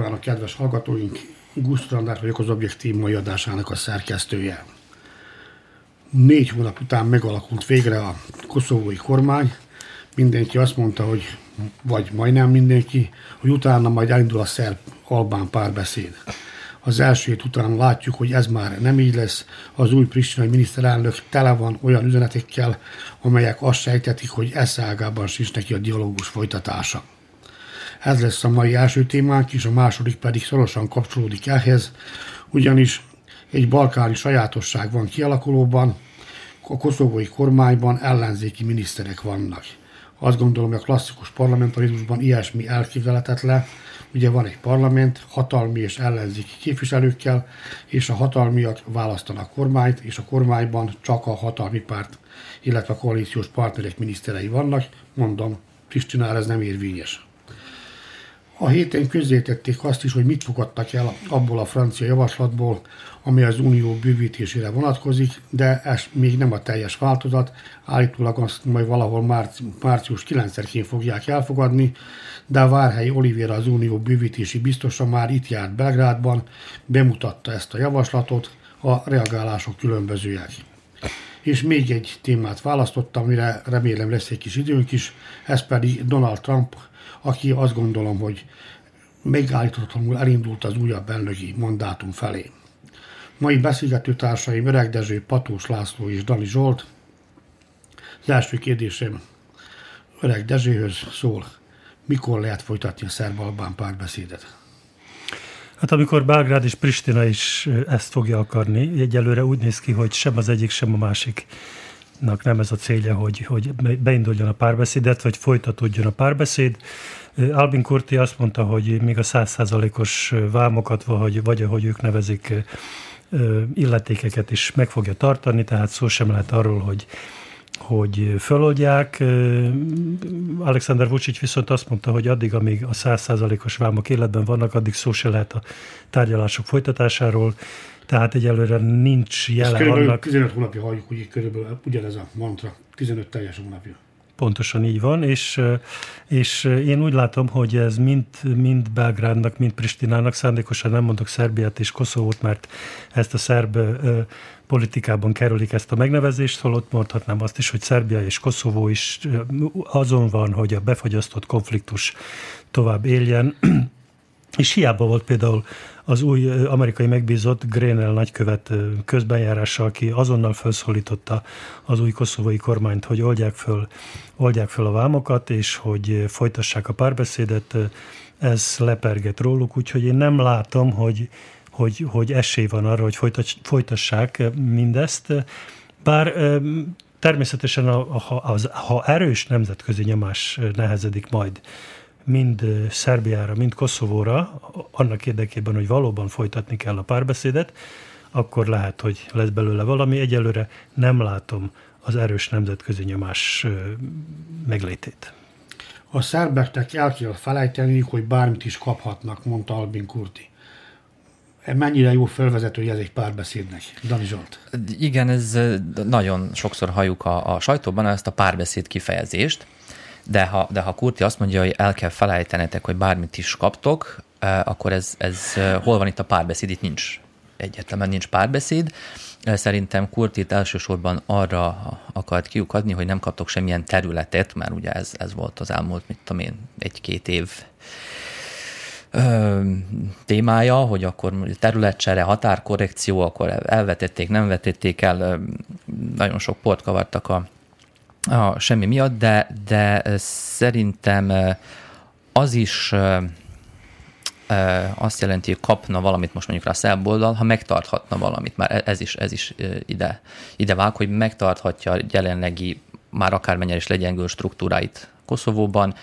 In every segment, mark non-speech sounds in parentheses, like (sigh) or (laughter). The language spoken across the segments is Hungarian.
Kívánok, kedves hallgatóink! Gusztus András vagyok az Objektív mai adásának a szerkesztője. Négy hónap után megalakult végre a koszovói kormány. Mindenki azt mondta, hogy vagy majdnem mindenki, hogy utána majd elindul a szerb-albán párbeszéd. Az első hét után látjuk, hogy ez már nem így lesz. Az új pristinai miniszterelnök tele van olyan üzenetekkel, amelyek azt sejtetik, hogy eszágában sincs neki a dialógus folytatása. Ez lesz a mai első témánk, és a második pedig szorosan kapcsolódik ehhez, ugyanis egy balkáni sajátosság van kialakulóban, a koszovói kormányban ellenzéki miniszterek vannak. Azt gondolom, hogy a klasszikus parlamentarizmusban ilyesmi elképzelhetetlen. Ugye van egy parlament, hatalmi és ellenzéki képviselőkkel, és a hatalmiak választanak kormányt, és a kormányban csak a hatalmi párt, illetve a koalíciós partnerek miniszterei vannak. Mondom, Pristinára ez nem érvényes. A héten közzétették azt is, hogy mit fogadtak el abból a francia javaslatból, ami az unió bővítésére vonatkozik, de ez még nem a teljes változat. Állítólag azt majd valahol márci, március 9-én fogják elfogadni, de a Várhelyi Olivéra az unió bővítési biztosa már itt járt Belgrádban, bemutatta ezt a javaslatot, a reagálások különbözőek. És még egy témát választottam, amire remélem lesz egy kis időnk is, ez pedig Donald Trump aki azt gondolom, hogy megállíthatatlanul elindult az újabb elnöki mandátum felé. Mai beszélgető társaim Öreg Dezső, Patós László és Dani Zsolt. Az első kérdésem Öreg Dezsőhöz szól, mikor lehet folytatni a szerb-albán párbeszédet? Hát amikor Belgrád és Pristina is ezt fogja akarni, egyelőre úgy néz ki, hogy sem az egyik, sem a másik nem ez a célja, hogy, hogy beinduljon a párbeszédet, vagy folytatódjon a párbeszéd. Albin Kurti azt mondta, hogy még a százszázalékos vámokat, vagy, vagy ahogy ők nevezik, illetékeket is meg fogja tartani, tehát szó sem lehet arról, hogy hogy föloldják. Alexander Vucic viszont azt mondta, hogy addig, amíg a százszázalékos vámok életben vannak, addig szó se lehet a tárgyalások folytatásáról tehát egyelőre nincs jelen körülbelül annak. 15 hónapja halljuk, hogy körülbelül ugyanez a mantra, 15 teljes hónapja. Pontosan így van, és, és én úgy látom, hogy ez mind, mind Belgrádnak, mind Pristinának szándékosan nem mondok Szerbiát és Koszovót, mert ezt a szerb politikában kerülik ezt a megnevezést, holott mondhatnám azt is, hogy Szerbia és Koszovó is azon van, hogy a befagyasztott konfliktus tovább éljen, (clears throat) és hiába volt például az új amerikai megbízott Grenell nagykövet közbenjárása, aki azonnal felszólította az új koszovai kormányt, hogy oldják föl, oldják föl a vámokat, és hogy folytassák a párbeszédet, ez leperget róluk, úgyhogy én nem látom, hogy, hogy, hogy esély van arra, hogy folytassák mindezt, bár természetesen ha, az, ha erős nemzetközi nyomás nehezedik majd mind Szerbiára, mind Koszovóra, annak érdekében, hogy valóban folytatni kell a párbeszédet, akkor lehet, hogy lesz belőle valami. Egyelőre nem látom az erős nemzetközi nyomás meglétét. A szerbeknek el kell felejteniük, hogy bármit is kaphatnak, mondta Albin Kurti. Mennyire jó felvezetője ez egy párbeszédnek, Dani Zsolt? Igen, ez nagyon sokszor halljuk a, a sajtóban ezt a párbeszéd kifejezést, de ha, de ha Kurti azt mondja, hogy el kell felejtenetek, hogy bármit is kaptok, akkor ez, ez hol van itt a párbeszéd? Itt nincs egyetlen, nincs párbeszéd. Szerintem Kurtit elsősorban arra akart kiukadni, hogy nem kaptok semmilyen területet, mert ugye ez, ez volt az elmúlt, mit tudom én, egy-két év ö, témája, hogy akkor területcsere, határkorrekció, akkor elvetették, nem vetették el, nagyon sok port kavartak a, a semmi miatt, de, de szerintem az is azt jelenti, hogy kapna valamit most mondjuk rá a szerb oldal, ha megtarthatna valamit. Már e-, ez is, ez is ide, ide vág, hogy megtarthatja jelenlegi, már akármennyire is legyengül struktúráit Koszovóban.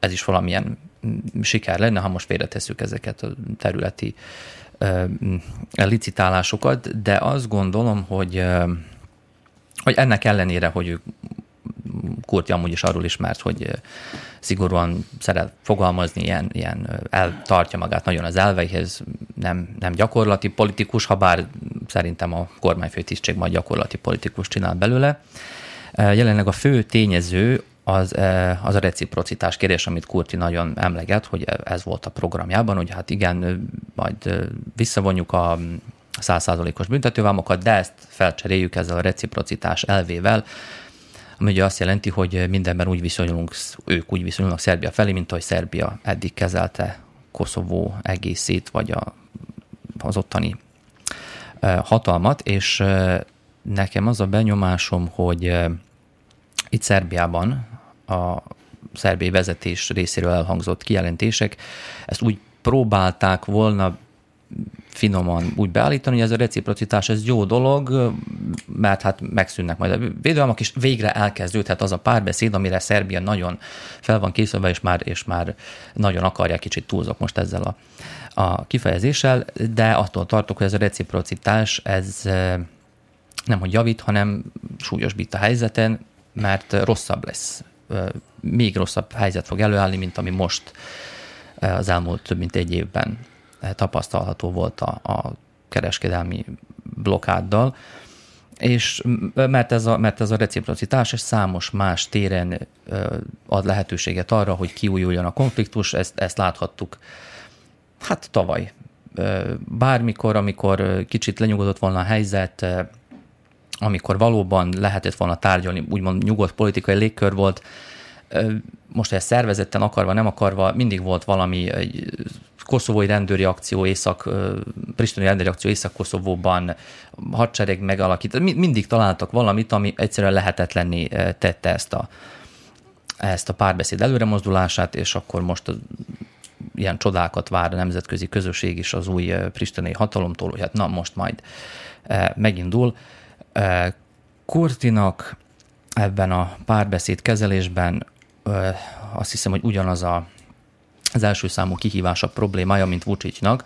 Ez is valamilyen mm, siker lenne, ha most félretesszük ezeket a területi licitálásokat, de azt gondolom, hogy, hogy ennek ellenére, hogy ők Kurti amúgy is arról ismert, hogy szigorúan szeret fogalmazni, ilyen, ilyen eltartja magát nagyon az elveihez, nem, nem gyakorlati politikus, ha bár szerintem a kormányfő tisztség majd gyakorlati politikus csinál belőle. Jelenleg a fő tényező az, az a reciprocitás kérdés, amit Kurti nagyon emleget, hogy ez volt a programjában, hogy hát igen, majd visszavonjuk a százszázalékos büntetővámokat, de ezt felcseréljük ezzel a reciprocitás elvével, ami ugye azt jelenti, hogy mindenben úgy viszonyulunk, ők úgy viszonyulnak Szerbia felé, mint ahogy Szerbia eddig kezelte Koszovó egészét, vagy a, az ottani hatalmat, és nekem az a benyomásom, hogy itt Szerbiában a szerbiai vezetés részéről elhangzott kijelentések, ezt úgy próbálták volna finoman úgy beállítani, hogy ez a reciprocitás, ez jó dolog, mert hát megszűnnek majd a védelmek, és végre elkezdődhet az a párbeszéd, amire Szerbia nagyon fel van készülve, és már, és már nagyon akarják, kicsit túlzok most ezzel a, a kifejezéssel, de attól tartok, hogy ez a reciprocitás, ez nem hogy javít, hanem súlyosbít a helyzeten, mert rosszabb lesz. Még rosszabb helyzet fog előállni, mint ami most az elmúlt több mint egy évben tapasztalható volt a, a kereskedelmi blokáddal, és mert ez, a, mert ez a reciprocitás és számos más téren ad lehetőséget arra, hogy kiújuljon a konfliktus, ezt, ezt láthattuk hát tavaly. Bármikor, amikor kicsit lenyugodott volna a helyzet, amikor valóban lehetett volna tárgyalni, úgymond nyugodt politikai légkör volt, most ezt szervezetten akarva, nem akarva, mindig volt valami koszovói rendőri akció észak, pristinai rendőri akció észak-Koszovóban, hadsereg megalakít, mindig találtak valamit, ami egyszerűen lehetetlenné tette ezt a, ezt a párbeszéd előremozdulását, és akkor most ilyen csodákat vár a nemzetközi közösség is az új pristinai hatalomtól, hogy hát na most majd megindul. Kurtinak ebben a párbeszéd kezelésben azt hiszem, hogy ugyanaz a, az első számú kihívása problémája, mint Vucicnak,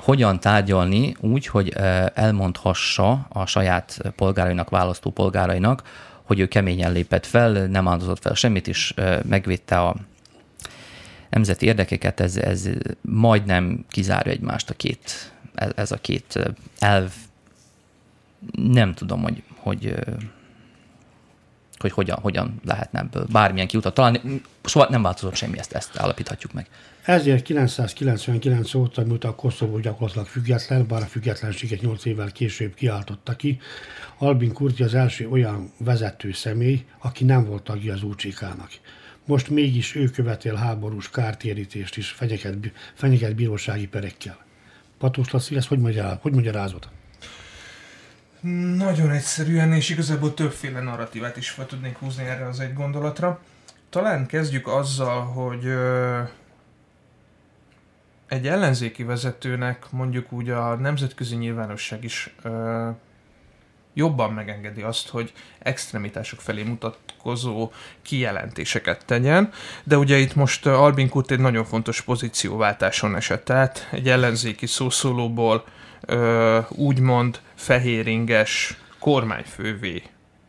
hogyan tárgyalni úgy, hogy elmondhassa a saját polgárainak, választó polgárainak, hogy ő keményen lépett fel, nem áldozott fel semmit is, megvédte a nemzeti érdekeket, ez, ez majdnem kizárja egymást a két, ez, a két elv. Nem tudom, hogy, hogy hogy hogyan, hogyan lehetne ebből bármilyen kiutat találni. Szóval nem változott semmi, ezt, ezt állapíthatjuk meg. 1999 óta, miután Koszovó gyakorlatilag független, bár a függetlenséget 8 évvel később kiáltotta ki, Albin Kurti az első olyan vezető személy, aki nem volt tagja az UCK-nak. Most mégis ő követél háborús kártérítést is fenyeget, fenyeget bírósági perekkel. Patus Laci, ezt hogy, magyaráz, hogy magyarázod? Nagyon egyszerűen, és igazából többféle narratívát is fel tudnék húzni erre az egy gondolatra. Talán kezdjük azzal, hogy egy ellenzéki vezetőnek mondjuk úgy a nemzetközi nyilvánosság is jobban megengedi azt, hogy extremitások felé mutatkozó kijelentéseket tegyen, de ugye itt most Albin Kurt egy nagyon fontos pozícióváltáson esett át, egy ellenzéki szószólóból ö, úgymond fehéringes kormányfővé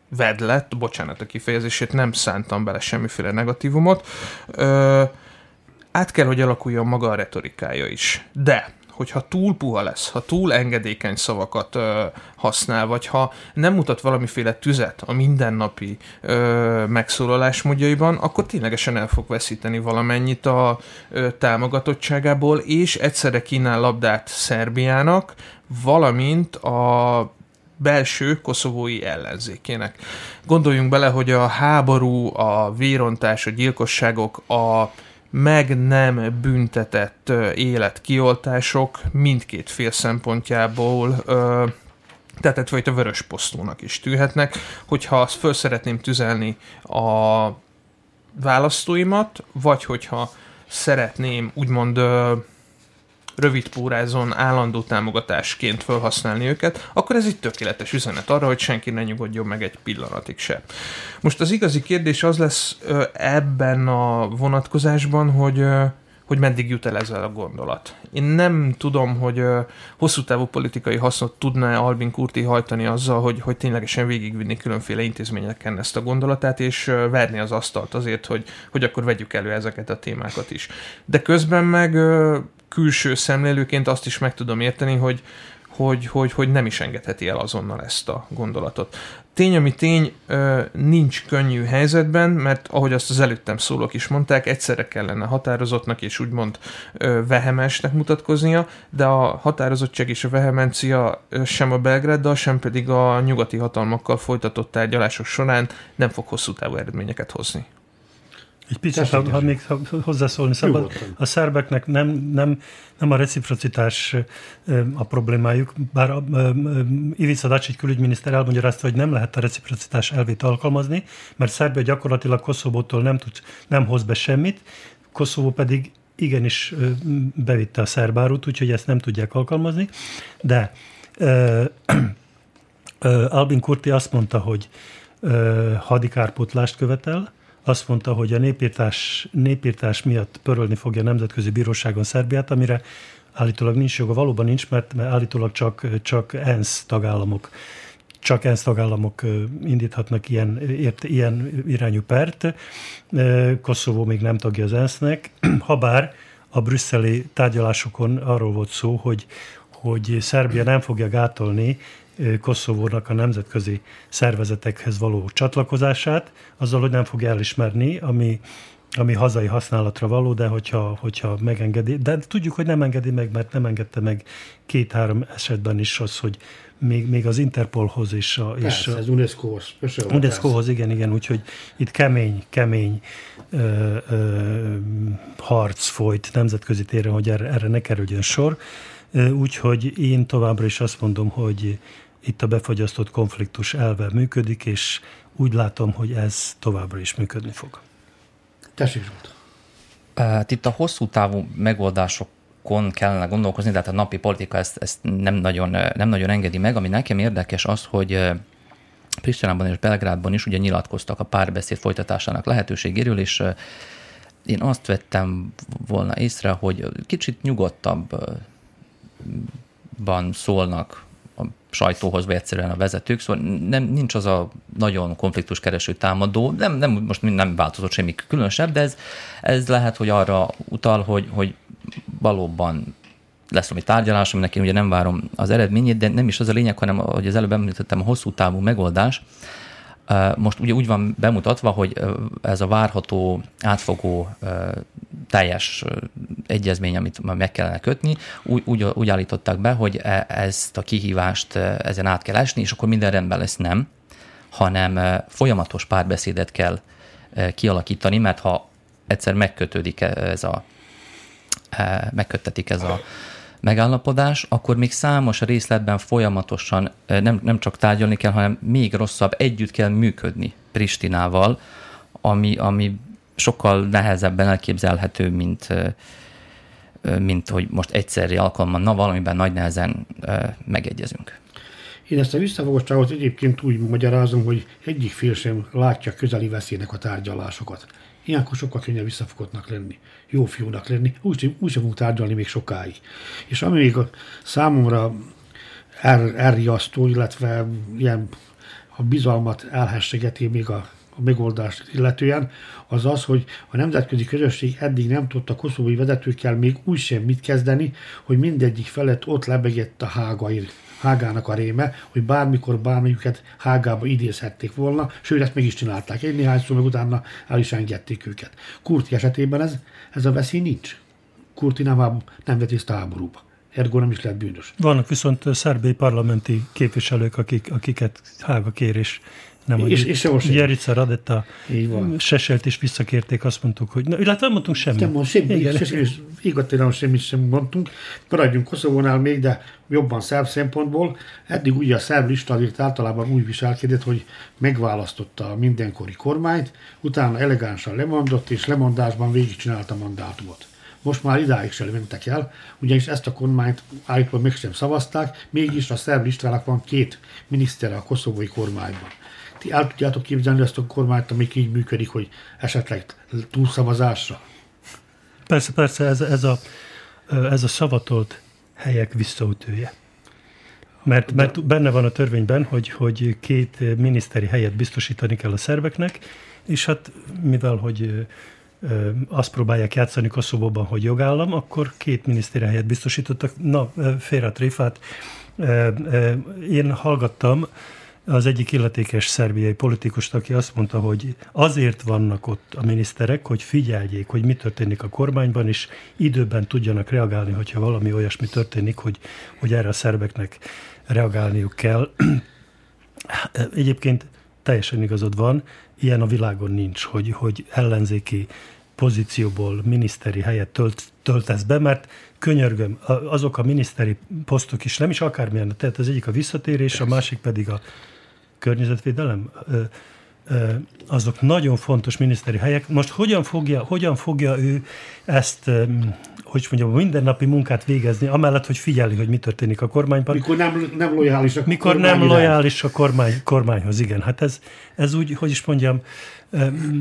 vedlett, bocsánat a kifejezését, nem szántam bele semmiféle negatívumot, ö, át kell, hogy alakuljon maga a retorikája is. De hogyha túl puha lesz, ha túl engedékeny szavakat ö, használ, vagy ha nem mutat valamiféle tüzet a mindennapi ö, megszólalásmódjaiban, akkor ténylegesen el fog veszíteni valamennyit a ö, támogatottságából, és egyszerre kínál labdát Szerbiának, valamint a belső koszovói ellenzékének. Gondoljunk bele, hogy a háború, a vérontás, a gyilkosságok, a meg nem büntetett életkioltások mindkét fél szempontjából tehát egyfajta vörös posztónak is tűhetnek. Hogyha azt föl szeretném tüzelni a választóimat, vagy hogyha szeretném úgymond rövid pórázon állandó támogatásként felhasználni őket, akkor ez egy tökéletes üzenet arra, hogy senki ne nyugodjon meg egy pillanatig se. Most az igazi kérdés az lesz ebben a vonatkozásban, hogy hogy meddig jut el ezzel a gondolat. Én nem tudom, hogy uh, hosszú távú politikai hasznot tudná Albin Kurti hajtani azzal, hogy, hogy ténylegesen végigvinni különféle intézményeken ezt a gondolatát, és uh, verni az asztalt azért, hogy, hogy akkor vegyük elő ezeket a témákat is. De közben meg uh, külső szemlélőként azt is meg tudom érteni, hogy, hogy, hogy, hogy nem is engedheti el azonnal ezt a gondolatot. Tény, ami tény, nincs könnyű helyzetben, mert ahogy azt az előttem szólók is mondták, egyszerre kellene határozottnak és úgymond vehemesnek mutatkoznia, de a határozottság és a vehemencia sem a Belgráddal, sem pedig a nyugati hatalmakkal folytatott tárgyalások során nem fog hosszú távú eredményeket hozni. Egy picit, ha, ha még hozzászólni szabad, a szerbeknek nem, nem, nem a reciprocitás a problémájuk, bár Ivica Dacic külügyminiszter elmagyarázta, hogy nem lehet a reciprocitás elvét alkalmazni, mert Szerbia gyakorlatilag Koszovótól nem, tud, nem hoz be semmit, Koszovó pedig igenis bevitte a szerbárút, úgyhogy ezt nem tudják alkalmazni, de Albin Kurti azt mondta, hogy hadikárpótlást követel, azt mondta, hogy a népírtás, népírtás miatt pörölni fogja a Nemzetközi Bíróságon Szerbiát, amire állítólag nincs joga, valóban nincs, mert, mert állítólag csak, csak ENSZ tagállamok csak ENSZ tagállamok indíthatnak ilyen, ért, ilyen irányú pert. Koszovó még nem tagja az ENSZ-nek, (clears throat) habár a brüsszeli tárgyalásokon arról volt szó, hogy, hogy Szerbia nem fogja gátolni Koszovónak a nemzetközi szervezetekhez való csatlakozását, azzal, hogy nem fogja elismerni, ami, ami hazai használatra való, de hogyha, hogyha megengedi, de tudjuk, hogy nem engedi meg, mert nem engedte meg két-három esetben is az, hogy még, még az Interpolhoz és a... Persze, és a, az UNESCO-hoz. UNESCO-hoz, igen, igen, úgyhogy itt kemény, kemény ö, ö, harc folyt nemzetközi téren, hogy erre, erre ne kerüljön sor. Úgyhogy én továbbra is azt mondom, hogy itt a befagyasztott konfliktus elve működik, és úgy látom, hogy ez továbbra is működni fog. Tessék, Zsolt. Hát itt a hosszú távú megoldásokon kellene gondolkozni, de hát a napi politika ezt, ezt nem, nagyon, nem nagyon engedi meg. Ami nekem érdekes az, hogy Pristinában és Belgrádban is ugye nyilatkoztak a párbeszéd folytatásának lehetőségéről, és én azt vettem volna észre, hogy kicsit nyugodtabban szólnak sajtóhoz, vagy egyszerűen a vezetők, szóval nem, nincs az a nagyon konfliktuskereső támadó, nem, nem, most nem változott semmi különösebb, de ez, ez lehet, hogy arra utal, hogy, hogy valóban lesz valami tárgyalás, aminek én ugye nem várom az eredményét, de nem is az a lényeg, hanem, hogy az előbb említettem, a hosszú távú megoldás, most ugye úgy van bemutatva, hogy ez a várható, átfogó, teljes egyezmény, amit meg kellene kötni, úgy, úgy, úgy állították be, hogy e, ezt a kihívást ezen át kell esni, és akkor minden rendben lesz, nem, hanem folyamatos párbeszédet kell kialakítani, mert ha egyszer megkötődik ez a megköttetik ez a megállapodás, akkor még számos részletben folyamatosan nem, nem csak tárgyalni kell, hanem még rosszabb, együtt kell működni Pristinával, ami, ami sokkal nehezebben elképzelhető, mint, mint hogy most egyszerre alkalommal, na valamiben nagy nehezen megegyezünk. Én ezt a visszafogottságot egyébként úgy magyarázom, hogy egyik fél sem látja közeli veszélynek a tárgyalásokat. Ilyenkor sokkal könnyebb visszafogottnak lenni, jó fiúnak lenni, úgy, úgy fogunk tárgyalni még sokáig. És ami még a számomra er, elriasztó, illetve ilyen a bizalmat elhessegeti még a, a megoldást illetően, az az, hogy a nemzetközi közösség eddig nem tudta koszovói vezetőkkel még úgy sem mit kezdeni, hogy mindegyik felett ott lebegett a hágair Hágának a réme, hogy bármikor bármelyiket Hágába idézhették volna, sőt, ezt meg is csinálták egy néhányszor, meg utána el is engedték őket. Kurti esetében ez, ez a veszély nincs. Kurti nem, nem vett háborúba. Ergo nem is lehet bűnös. Vannak viszont szerbély parlamenti képviselők, akik, akiket Hága kérés nem, és, és sehol Jerica Radetta Seselt is visszakérték, azt mondtuk, hogy... Na, illetve nem mondtunk semmit. Nem mondtunk semmit, igazán semmit sem mondtunk. Maradjunk Koszovónál még, de jobban szerb szempontból. Eddig ugye a szerb lista azért általában úgy viselkedett, hogy megválasztotta a mindenkori kormányt, utána elegánsan lemondott, és lemondásban végigcsinálta a mandátumot. Most már idáig sem mentek el, ugyanis ezt a kormányt állítólag mégsem szavazták, mégis a szerb listának van két minisztere a koszovói kormányban. Ti el tudjátok képzelni ezt a kormányt, amik így működik, hogy esetleg túlszavazásra? Persze, persze, ez, ez, a, ez a szavatolt helyek visszaütője. Mert, mert benne van a törvényben, hogy, hogy két miniszteri helyet biztosítani kell a szerveknek, és hát mivel, hogy azt próbálják játszani Koszovóban, hogy jogállam, akkor két miniszteri helyet biztosítottak. Na, félre a tréfát. Én hallgattam az egyik illetékes szerbiai politikust, aki azt mondta, hogy azért vannak ott a miniszterek, hogy figyeljék, hogy mi történik a kormányban, és időben tudjanak reagálni, hogyha valami olyasmi történik, hogy, hogy erre a szerbeknek reagálniuk kell. (clears throat) Egyébként teljesen igazad van, ilyen a világon nincs, hogy, hogy ellenzéki pozícióból miniszteri helyet tölt, töltesz be, mert könyörgöm, azok a miniszteri posztok is nem is akármilyen, tehát az egyik a visszatérés, a másik pedig a környezetvédelem, azok nagyon fontos miniszteri helyek. Most hogyan fogja, hogyan fogja ő ezt, hogy mondjam, mindennapi munkát végezni, amellett, hogy figyeli, hogy mi történik a kormányban. Mikor nem, nem lojális a Mikor nem lojális a kormány, kormányhoz, igen. Hát ez, ez úgy, hogy is mondjam,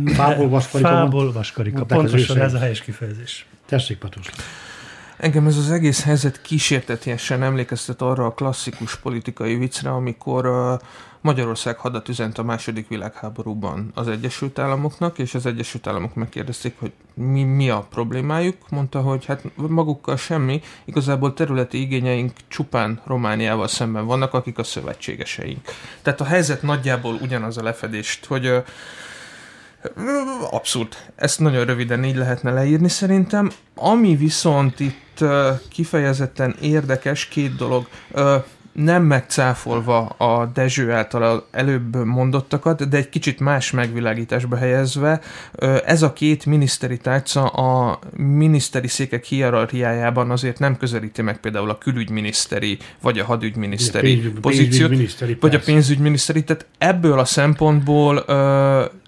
fából vaskarika. Fából vaskarika. Pontosan ez a helyes kifejezés. Tessék, Patus. Engem ez az egész helyzet kísértetiesen emlékeztet arra a klasszikus politikai viccre, amikor Magyarország hadat üzent a második világháborúban az Egyesült Államoknak, és az Egyesült Államok megkérdezték, hogy mi, mi a problémájuk. Mondta, hogy hát magukkal semmi, igazából területi igényeink csupán Romániával szemben vannak, akik a szövetségeseink. Tehát a helyzet nagyjából ugyanaz a lefedést, hogy abszurd. Ezt nagyon röviden így lehetne leírni szerintem. Ami viszont itt kifejezetten érdekes, két dolog. Nem megcáfolva a Dezső által előbb mondottakat, de egy kicsit más megvilágításba helyezve, ez a két miniszteri tárca a miniszteri székek hierarchiájában azért nem közelíti meg például a külügyminiszteri vagy a hadügyminiszteri pénzügy, pozíciót, pénzügyminiszteri, vagy a pénzügyminiszteri, tehát ebből a szempontból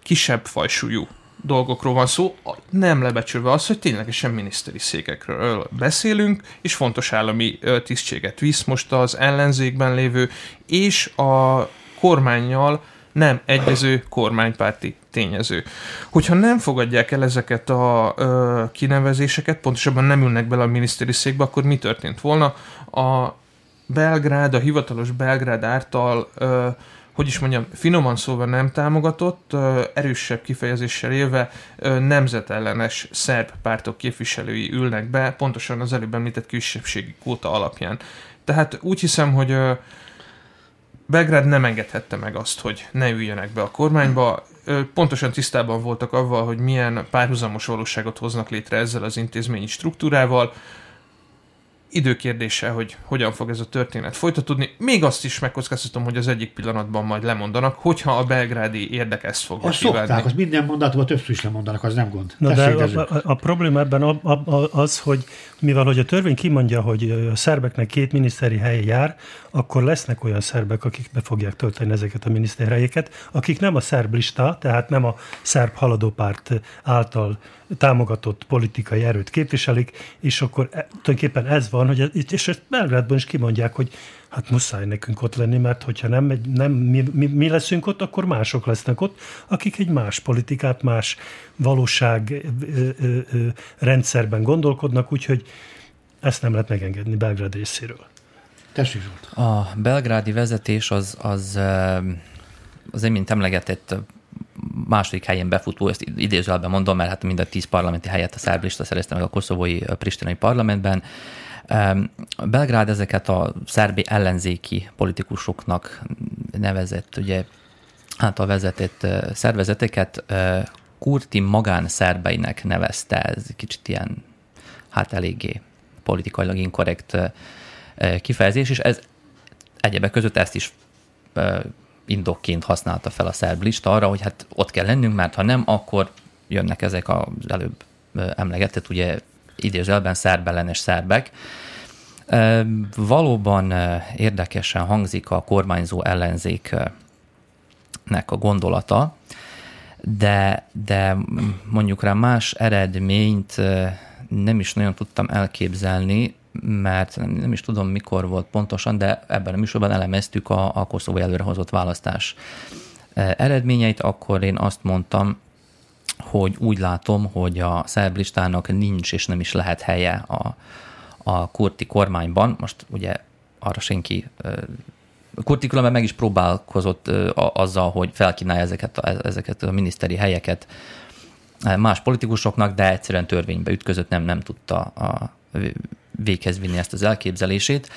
kisebb fajsúlyú dolgokról van szó, nem lebecsülve az, hogy ténylegesen miniszteri székekről beszélünk, és fontos állami tisztséget visz most az ellenzékben lévő, és a kormányjal nem egyező kormánypárti tényező. Hogyha nem fogadják el ezeket a ö, kinevezéseket, pontosabban nem ülnek bele a miniszteri székbe, akkor mi történt volna? A Belgrád, a hivatalos Belgrád által ö, hogy is mondjam, finoman szólva nem támogatott, erősebb kifejezéssel élve nemzetellenes szerb pártok képviselői ülnek be, pontosan az előbb említett kisebbségi kvóta alapján. Tehát úgy hiszem, hogy Belgrád nem engedhette meg azt, hogy ne üljenek be a kormányba. Pontosan tisztában voltak avval, hogy milyen párhuzamos valóságot hoznak létre ezzel az intézményi struktúrával időkérdése, hogy hogyan fog ez a történet folytatódni. Még azt is megkockáztatom, hogy az egyik pillanatban majd lemondanak, hogyha a belgrádi érdek ezt fogja Azt szokták, az minden mondatomban többször is lemondanak, az nem gond. Na de a, a, a, probléma ebben a, a, az, hogy mivel hogy a törvény kimondja, hogy a szerbeknek két miniszteri helye jár, akkor lesznek olyan szerbek, akik be fogják tölteni ezeket a miniszteri helyeket, akik nem a szerb lista, tehát nem a szerb haladópárt által támogatott politikai erőt képviselik, és akkor e, tulajdonképpen ez van, hogy itt, és ezt Belgrádban is kimondják, hogy hát muszáj nekünk ott lenni, mert hogyha nem, nem mi, mi, mi leszünk ott, akkor mások lesznek ott, akik egy más politikát, más valóság rendszerben gondolkodnak, úgyhogy ezt nem lehet megengedni Belgrád részéről. Tessék, A belgrádi vezetés az, az az mint emlegetett második helyén befutó, ezt idézőjelben mondom, mert hát mind a tíz parlamenti helyet a szerblista szerezte meg a koszovói pristinai parlamentben. Belgrád ezeket a szerbi ellenzéki politikusoknak nevezett, ugye által vezetett szervezeteket kurti magánszerbeinek nevezte, ez kicsit ilyen, hát eléggé politikailag inkorrekt kifejezés, és ez egyebek között ezt is indokként használta fel a szerb lista arra, hogy hát ott kell lennünk, mert ha nem, akkor jönnek ezek az előbb emlegetett, ugye idézőjelben szerbellenes szerbek. Valóban érdekesen hangzik a kormányzó ellenzéknek a gondolata, de, de mondjuk rá más eredményt nem is nagyon tudtam elképzelni, mert nem, is tudom mikor volt pontosan, de ebben a műsorban elemeztük a, a koszovói előrehozott választás eredményeit, akkor én azt mondtam, hogy úgy látom, hogy a szerb listának nincs és nem is lehet helye a, a kurti kormányban. Most ugye arra senki Kurti különben meg is próbálkozott azzal, hogy felkínálja ezeket a, ezeket a miniszteri helyeket más politikusoknak, de egyszerűen törvénybe ütközött, nem, nem tudta a véghez vinni ezt az elképzelését.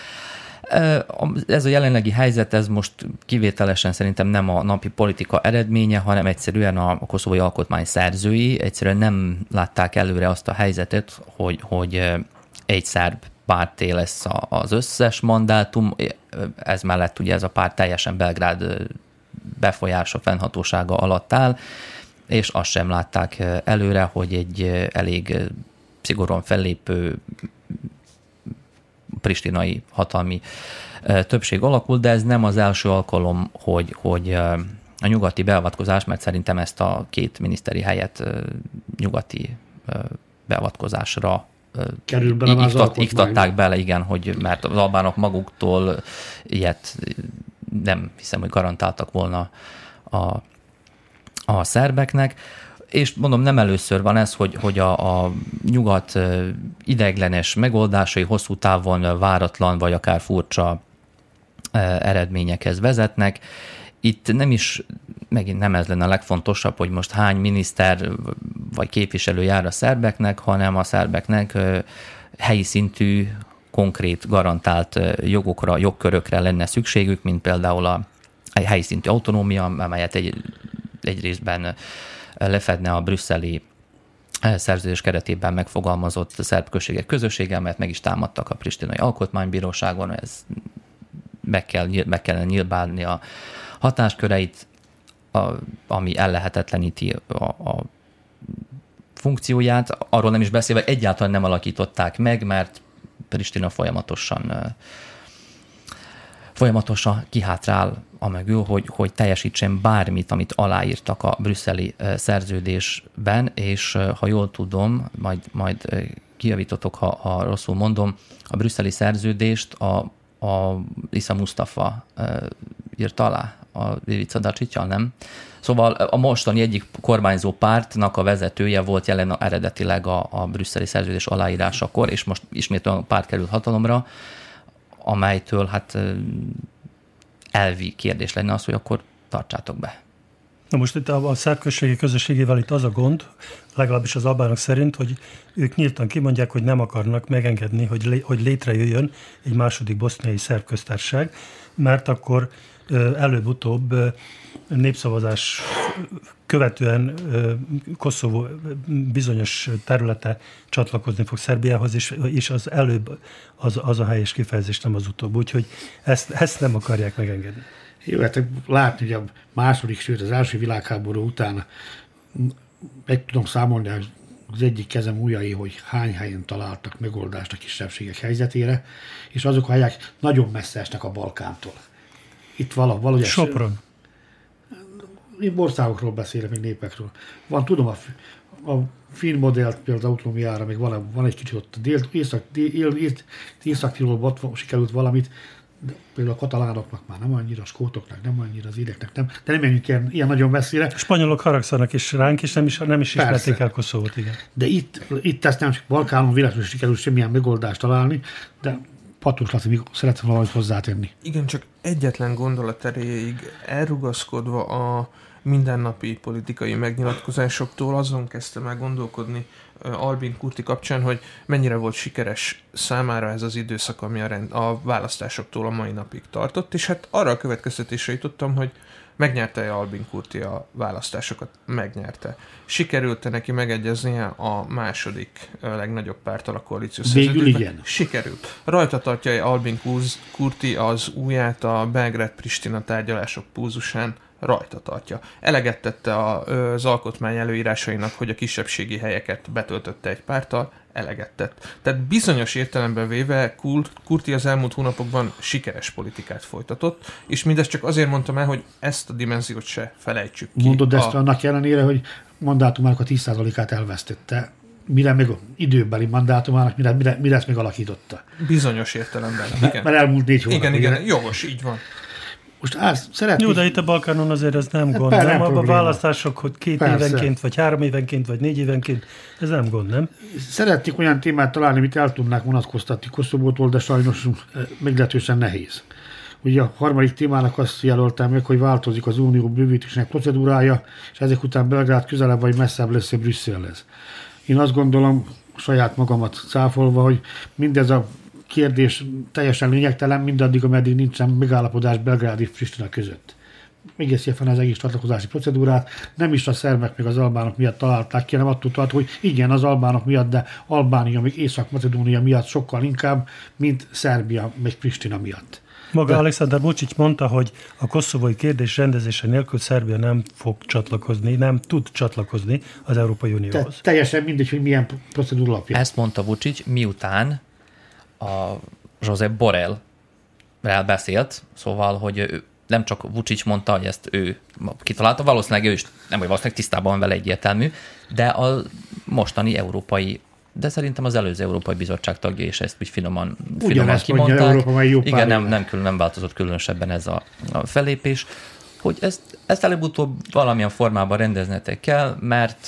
Ez a jelenlegi helyzet, ez most kivételesen szerintem nem a napi politika eredménye, hanem egyszerűen a koszovói alkotmány szerzői egyszerűen nem látták előre azt a helyzetet, hogy, hogy egy szerb párté lesz az összes mandátum, ez mellett ugye ez a párt teljesen Belgrád befolyása, fennhatósága alatt áll, és azt sem látták előre, hogy egy elég szigorúan fellépő pristinai hatalmi többség alakul, de ez nem az első alkalom, hogy, hogy a nyugati beavatkozás, mert szerintem ezt a két miniszteri helyet nyugati beavatkozásra Kerül bele iktat, iktatták bele, igen, hogy mert az albánok maguktól ilyet nem hiszem, hogy garantáltak volna a, a szerbeknek és mondom, nem először van ez, hogy, hogy a, a nyugat ideiglenes megoldásai hosszú távon váratlan vagy akár furcsa eredményekhez vezetnek. Itt nem is, megint nem ez lenne a legfontosabb, hogy most hány miniszter vagy képviselő jár a szerbeknek, hanem a szerbeknek helyi szintű, konkrét, garantált jogokra, jogkörökre lenne szükségük, mint például a helyi szintű autonómia, amelyet egy, egy részben lefedne a brüsszeli eh, szerződés keretében megfogalmazott szerb községek közössége, mert meg is támadtak a Pristinai Alkotmánybíróságon, ez meg, kell, meg kellene nyilvánni a hatásköreit, a, ami ellehetetleníti a, a funkcióját. Arról nem is beszélve, egyáltalán nem alakították meg, mert Pristina folyamatosan eh, folyamatosan kihátrál amögül, hogy, hogy teljesítsen bármit, amit aláírtak a brüsszeli szerződésben, és ha jól tudom, majd, majd kijavítotok, ha, ha rosszul mondom, a brüsszeli szerződést a, a Isa Mustafa írta alá, a Ivica Dacityal, nem? Szóval a mostani egyik kormányzó pártnak a vezetője volt jelen eredetileg a, a brüsszeli szerződés aláírásakor, és most ismét a párt került hatalomra, amelytől hát elvi kérdés lenne az, hogy akkor tartsátok be. Na most itt a, a szerb közösségével itt az a gond, legalábbis az albánok szerint, hogy ők nyíltan kimondják, hogy nem akarnak megengedni, hogy, lé, hogy létrejöjjön egy második boszniai szerb köztársaság, mert akkor előbb-utóbb népszavazás követően Koszovó bizonyos területe csatlakozni fog Szerbiához, és, és az előbb az, az a helyes kifejezés, nem az utóbb. Úgyhogy ezt, ezt nem akarják megengedni. Jó, hát látni, hogy a második, sőt az első világháború után meg tudom számolni az egyik kezem ujjai, hogy hány helyen találtak megoldást a kisebbségek helyzetére, és azok a helyek nagyon messze esnek a Balkántól. Itt valahogy... Sopron én országokról beszélek, még népekről. Van, tudom, a, a finn modellt például autonómiára, még van, van egy kicsit ott dél, észak, dél, észak sikerült valamit, de például a katalánoknak már nem annyira, a skótoknak nem annyira, az ideknek nem, de nem menjünk ilyen, ilyen nagyon messzire. A spanyolok haragszanak is ránk, és nem is, nem is ismerték el Koszovót, igen. De itt, itt ezt nem csak Balkánon világosan sikerült semmilyen megoldást találni, de Patus Laci szeretne valamit hozzátenni. Igen, csak egyetlen gondolat erejéig elrugaszkodva a mindennapi politikai megnyilatkozásoktól azon kezdte meg gondolkodni Albin Kurti kapcsán, hogy mennyire volt sikeres számára ez az időszak, ami a, rend, a választásoktól a mai napig tartott, és hát arra a következtetésre jutottam, hogy megnyerte-e Albin Kurti a választásokat? Megnyerte. Sikerült-e neki megegyeznie a második legnagyobb pártal a koalíció Végül igen. Sikerült. Rajta tartja Albin Kurti az úját a Belgrád-Pristina tárgyalások púzusán rajta tartja. Eleget tette az alkotmány előírásainak, hogy a kisebbségi helyeket betöltötte egy pártal, eleget tett. Tehát bizonyos értelemben véve Kurti az elmúlt hónapokban sikeres politikát folytatott, és mindezt csak azért mondtam el, hogy ezt a dimenziót se felejtsük ki. Mondod a... ezt annak ellenére, hogy mandátumának a 10%-át elvesztette mire még időbeli mandátumának, mire, mire, mire ezt még alakította. Bizonyos értelemben. Igen. Mert elmúlt négy hónap. Igen, igen, jogos, így van. Most azt szeretnék... Jó, de itt a Balkánon azért ez nem hát gond, nem? nem a választások, hogy két Persze. évenként, vagy három évenként, vagy négy évenként, ez nem gond, nem? Szeretnék olyan témát találni, amit el tudnák vonatkoztatni Koszovótól, de sajnos eh, meglehetősen nehéz. Ugye a harmadik témának azt jelöltem meg, hogy változik az unió bővítésnek procedúrája, és ezek után Belgrád közelebb vagy messzebb lesz Brüsszelhez. Én azt gondolom, saját magamat cáfolva, hogy mindez a kérdés teljesen lényegtelen, mindaddig, ameddig nincsen megállapodás Belgrád és Pristina között. Még fel az egész csatlakozási procedúrát, nem is a szervek meg az albánok miatt találták ki, hanem attól tart, hogy igen, az albánok miatt, de Albánia, még Észak-Macedónia miatt sokkal inkább, mint Szerbia, meg Pristina miatt. Maga De... Alexander Vucic mondta, hogy a koszovói kérdés rendezése nélkül Szerbia nem fog csatlakozni, nem tud csatlakozni az Európai Unióhoz. Te, teljesen mindegy, hogy milyen procedúra alapján. Ezt mondta Vucic, miután a José Borrell beszélt, szóval, hogy ő, nem csak Vucic mondta, hogy ezt ő kitalálta, valószínűleg ő is nem vagy valószínűleg tisztában van vele egyértelmű, de a mostani európai de szerintem az előző Európai Bizottság tagja is ezt úgy finoman, finoman kimondták. Európa, Igen, nem, nem, külön, nem változott különösebben ez a, a felépés, hogy ezt, ezt előbb-utóbb valamilyen formában rendeznetek kell, mert...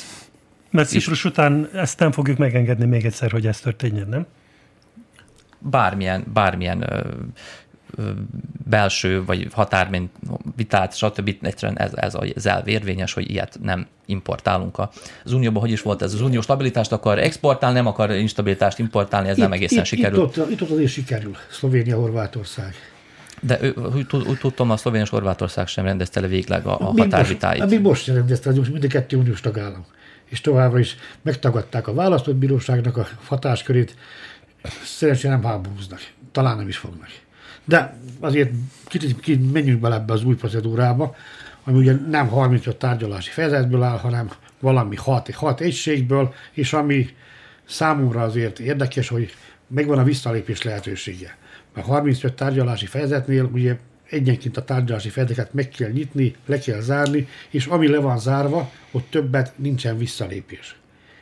Mert Ciprus után ezt nem fogjuk megengedni még egyszer, hogy ez történjen, nem? Bármilyen, bármilyen ö, belső vagy határment vitát, stb. Egyszerűen ez, ez az elv érvényes, hogy ilyet nem importálunk. Az Unióban hogy is volt ez? Az Unió stabilitást akar exportálni, nem akar instabilitást importálni, ez itt, nem egészen itt, sikerül. Itt, ott, itt ott azért sikerül, Szlovénia, Horvátország. De ő, úgy, úgy tudtam, a Szlovénia és Horvátország sem rendezte le végleg a, a határvitáit. Most, még most sem rendezte, most mind a kettő uniós tagállam. És továbbra is megtagadták a választott bíróságnak a hatáskörét, szerencsére nem háborúznak. Talán nem is fognak. De azért kicsit menjünk bele ebbe az új procedúrába, ami ugye nem 35 tárgyalási fejezetből áll, hanem valami hat, hat egységből, és ami számomra azért érdekes, hogy megvan a visszalépés lehetősége. Mert 35 tárgyalási fejezetnél ugye egyenként a tárgyalási fejezeteket meg kell nyitni, le kell zárni, és ami le van zárva, ott többet nincsen visszalépés.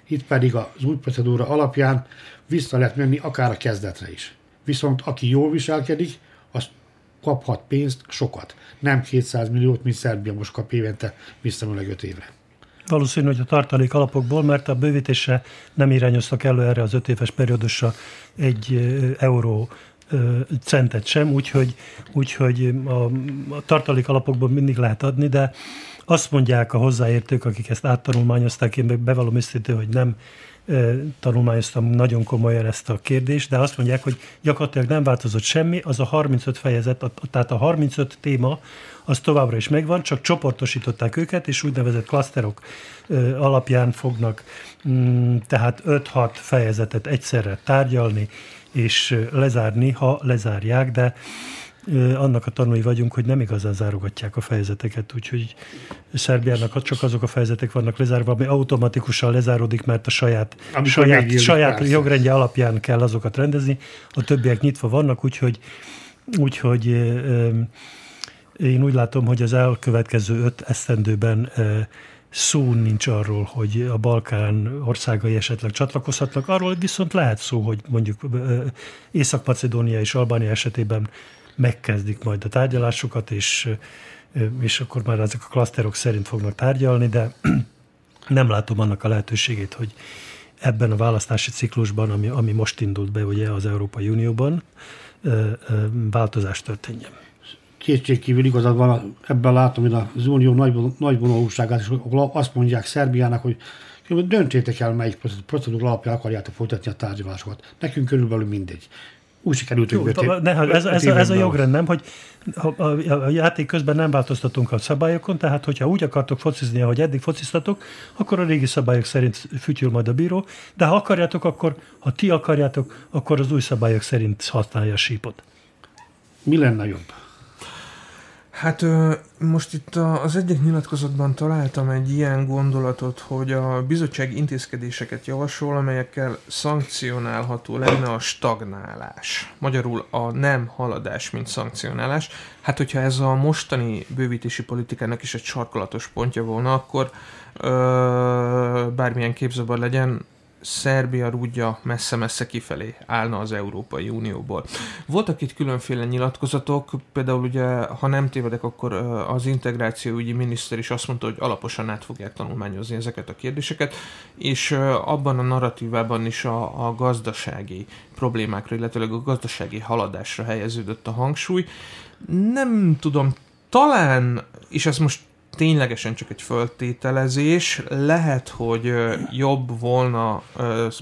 Itt pedig az új procedúra alapján vissza lehet menni akár a kezdetre is. Viszont aki jól viselkedik, az kaphat pénzt sokat. Nem 200 milliót, mint Szerbia most kap évente visszamenőleg 5 évre. Valószínű, hogy a tartalék alapokból, mert a bővítése nem irányoztak elő erre az öt éves periódusra egy euró centet sem, úgyhogy, úgyhogy a, a tartalék alapokból mindig lehet adni, de azt mondják a hozzáértők, akik ezt áttanulmányozták, én meg bevallom őszintén, hogy nem tanulmányoztam nagyon komolyan ezt a kérdést, de azt mondják, hogy gyakorlatilag nem változott semmi, az a 35 fejezet, tehát a 35 téma, az továbbra is megvan, csak csoportosították őket, és úgynevezett klaszterok alapján fognak mm, tehát 5-6 fejezetet egyszerre tárgyalni, és lezárni, ha lezárják, de annak a tanulói vagyunk, hogy nem igazán zárogatják a fejezeteket, úgyhogy Szerbiának csak azok a fejezetek vannak lezárva, ami automatikusan lezáródik, mert a saját, saját, saját jogrendje alapján kell azokat rendezni, a többiek nyitva vannak, úgyhogy, úgyhogy én úgy látom, hogy az elkövetkező öt esztendőben szó nincs arról, hogy a Balkán országai esetleg csatlakozhatnak, arról viszont lehet szó, hogy mondjuk Észak-Macedónia és Albánia esetében megkezdik majd a tárgyalásokat, és, és akkor már ezek a klaszterok szerint fognak tárgyalni, de (clears throat) nem látom annak a lehetőségét, hogy ebben a választási ciklusban, ami, ami most indult be ugye az Európai Unióban, változás történjen. Kétségkívül igazad van, ebben látom, hogy az Unió nagy, nagy vonalúságát, és azt mondják Szerbiának, hogy döntsétek el, melyik procedúra alapján akarjátok folytatni a tárgyalásokat. Nekünk körülbelül mindegy úgy sikerült, hogy Jó, ne, ez, ez, ez, a jogrend, nem, hogy a, a, a játék közben nem változtatunk a szabályokon, tehát hogyha úgy akartok focizni, ahogy eddig fociztatok, akkor a régi szabályok szerint fütyül majd a bíró, de ha akarjátok, akkor, ha ti akarjátok, akkor az új szabályok szerint használja a sípot. Mi lenne jobb? Hát most itt az egyik nyilatkozatban találtam egy ilyen gondolatot, hogy a bizottság intézkedéseket javasol, amelyekkel szankcionálható lenne a stagnálás. Magyarul a nem haladás, mint szankcionálás. Hát, hogyha ez a mostani bővítési politikának is egy sarkalatos pontja volna, akkor ö, bármilyen képzavar legyen, Szerbia rúdja messze-messze kifelé állna az Európai Unióból. Voltak itt különféle nyilatkozatok, például ugye, ha nem tévedek, akkor az integrációügyi miniszter is azt mondta, hogy alaposan át fogják tanulmányozni ezeket a kérdéseket, és abban a narratívában is a, a gazdasági problémákra, illetőleg a gazdasági haladásra helyeződött a hangsúly. Nem tudom, talán, és ez most ténylegesen csak egy föltételezés. Lehet, hogy jobb volna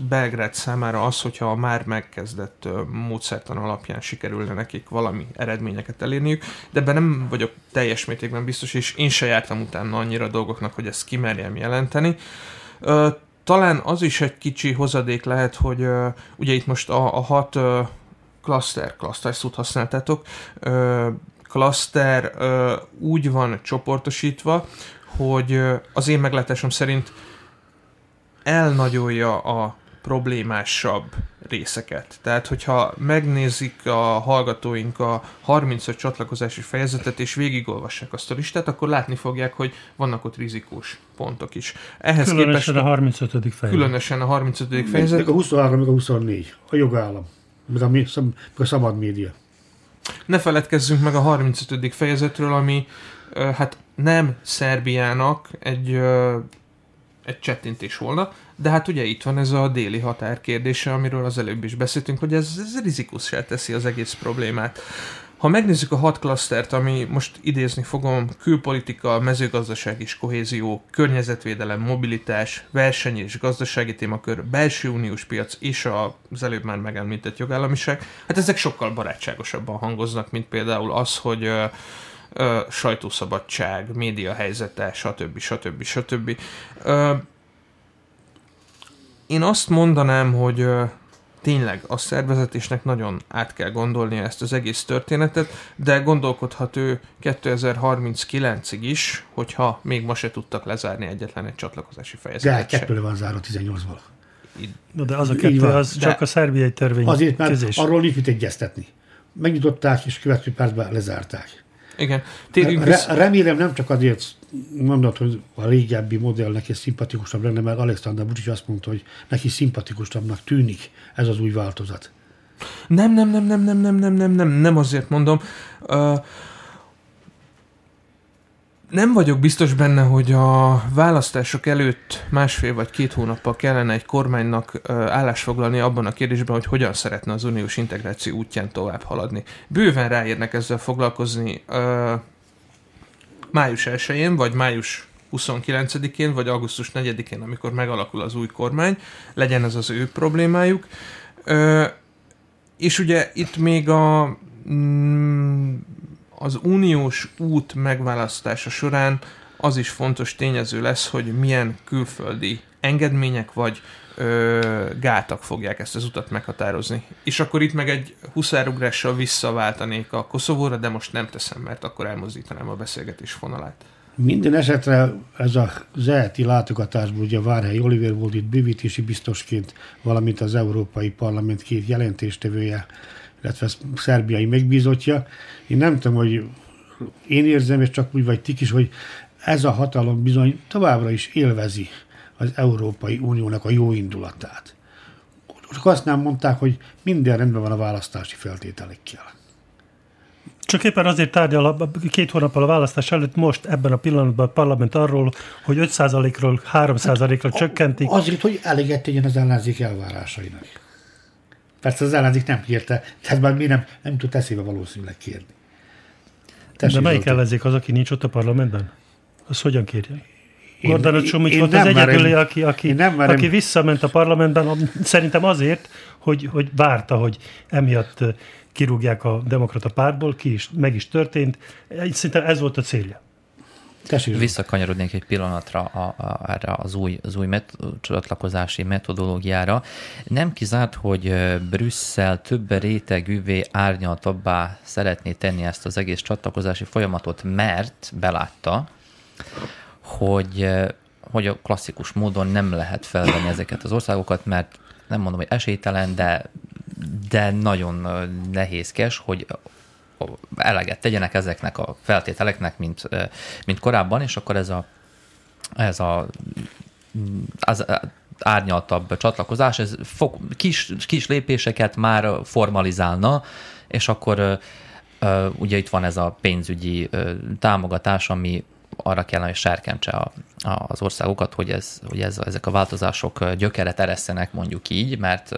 Belgrád számára az, hogyha a már megkezdett módszertan alapján sikerülne nekik valami eredményeket elérniük, de ebben nem vagyok teljes mértékben biztos, és én se jártam utána annyira dolgoknak, hogy ezt kimerjem jelenteni. Talán az is egy kicsi hozadék lehet, hogy ugye itt most a, a hat cluster, cluster szót használtátok, klaszter úgy van csoportosítva, hogy az én meglátásom szerint elnagyolja a problémásabb részeket. Tehát, hogyha megnézik a hallgatóink a 35 csatlakozási fejezetet, és végigolvassák azt a listát, akkor látni fogják, hogy vannak ott rizikós pontok is. Ehhez különösen képest, a 35. fejezet. Különösen a 35. fejezet. Meg a 23, meg a 24. A jogállam. Meg a, meg a szabad média. Ne feledkezzünk meg a 35. fejezetről, ami hát nem Szerbiának egy, egy csettintés volna, de hát ugye itt van ez a déli határ kérdése, amiről az előbb is beszéltünk, hogy ez, ez rizikussá teszi az egész problémát. Ha megnézzük a hat klasztert, ami most idézni fogom, külpolitika, mezőgazdaság és kohézió, környezetvédelem, mobilitás, verseny és gazdasági témakör, belső uniós piac és az előbb már megemlített jogállamiság, hát ezek sokkal barátságosabban hangoznak, mint például az, hogy ö, ö, sajtószabadság, média helyzete, stb. stb. stb. Ö, én azt mondanám, hogy tényleg a szervezetésnek nagyon át kell gondolnia ezt az egész történetet, de gondolkodhat ő 2039-ig is, hogyha még ma se tudtak lezárni egyetlen egy csatlakozási fejezetet. De kettőre van zárva 18-val. No, de az a kettő, az de csak a szerbiai törvény Azért, mert közés. arról nincs mit egyeztetni. Megnyitották, és következő percben lezárták. Igen. Térjünk Re- remélem nem csak azért mondod, hogy a régebbi modell neki szimpatikusabb lenne, mert Alexander Vucic azt mondta, hogy neki szimpatikusabbnak tűnik ez az új változat. Nem, nem, nem, nem, nem, nem, nem, nem, nem, nem azért mondom. Uh, nem vagyok biztos benne, hogy a választások előtt másfél vagy két hónappal kellene egy kormánynak állásfoglalni abban a kérdésben, hogy hogyan szeretne az uniós integráció útján tovább haladni. Bőven ráérnek ezzel foglalkozni május 1-én, vagy május 29-én, vagy augusztus 4-én, amikor megalakul az új kormány, legyen ez az ő problémájuk. És ugye itt még a mm, az uniós út megválasztása során az is fontos tényező lesz, hogy milyen külföldi engedmények vagy ö, gátak fogják ezt az utat meghatározni. És akkor itt meg egy huszárugrással visszaváltanék a Koszovóra, de most nem teszem, mert akkor elmozdítanám a beszélgetés fonalát. Minden esetre ez a zeheti látogatásból, ugye Várhely Oliver volt itt bővítési biztosként, valamint az Európai Parlament két jelentéstevője illetve szerbiai megbízottja. Én nem tudom, hogy én érzem, és csak úgy vagy tik is, hogy ez a hatalom bizony továbbra is élvezi az Európai Uniónak a jó indulatát. Csak azt nem mondták, hogy minden rendben van a választási feltételekkel. Csak éppen azért tárgyal két hónappal a választás előtt most ebben a pillanatban a parlament arról, hogy 5%-ról 3%-ra hát, csökkentik. Azért, hogy eléget tegyen az ellenzék elvárásainak. Persze az ellenzék nem kérte, tehát már mi nem, nem tud eszébe valószínűleg kérni. Tessék, De melyik ellenzék az, aki nincs ott a parlamentben? Az hogyan kérje? Gordon Csumics volt az egyedüli, aki, aki, nem aki visszament a parlamentben, szerintem azért, hogy, hogy várta, hogy emiatt kirúgják a demokrata pártból, ki is, meg is történt. Szerintem ez volt a célja. Tessék. Visszakanyarodnék egy pillanatra a, a, erre az új, az új met, csatlakozási metodológiára. Nem kizárt, hogy Brüsszel több rétegűvé árnyaltabbá szeretné tenni ezt az egész csatlakozási folyamatot, mert belátta, hogy, hogy a klasszikus módon nem lehet felvenni ezeket az országokat, mert nem mondom, hogy esélytelen, de, de nagyon nehézkes, hogy eleget tegyenek ezeknek a feltételeknek, mint, mint korábban, és akkor ez a, ez a az, árnyaltabb csatlakozás, ez fog, kis, kis lépéseket már formalizálna, és akkor ugye itt van ez a pénzügyi támogatás, ami arra kellene, hogy serkentse a, a, az országokat, hogy, ez, hogy ez, ezek a változások gyökeret eresztenek mondjuk így, mert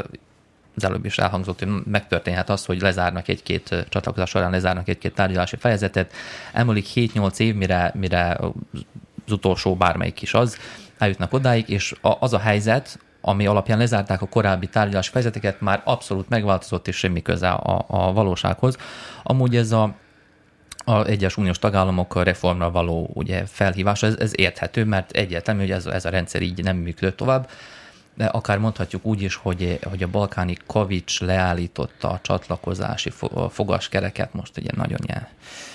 az előbb is elhangzott, hogy megtörténhet az, hogy lezárnak egy-két csatlakozás során, lezárnak egy-két tárgyalási fejezetet, elmúlik 7-8 év, mire, mire az utolsó bármelyik is az, eljutnak odáig, és az a helyzet, ami alapján lezárták a korábbi tárgyalási fejezeteket, már abszolút megváltozott, és semmi köze a, a valósághoz. Amúgy ez a, a egyes uniós tagállamok reformra való ugye, felhívása, ez, ez érthető, mert egyértelmű, hogy ez, ez a rendszer így nem működött tovább. De akár mondhatjuk úgy is, hogy, hogy a balkáni kavics leállította a csatlakozási fogaskereket, most ugye nagyon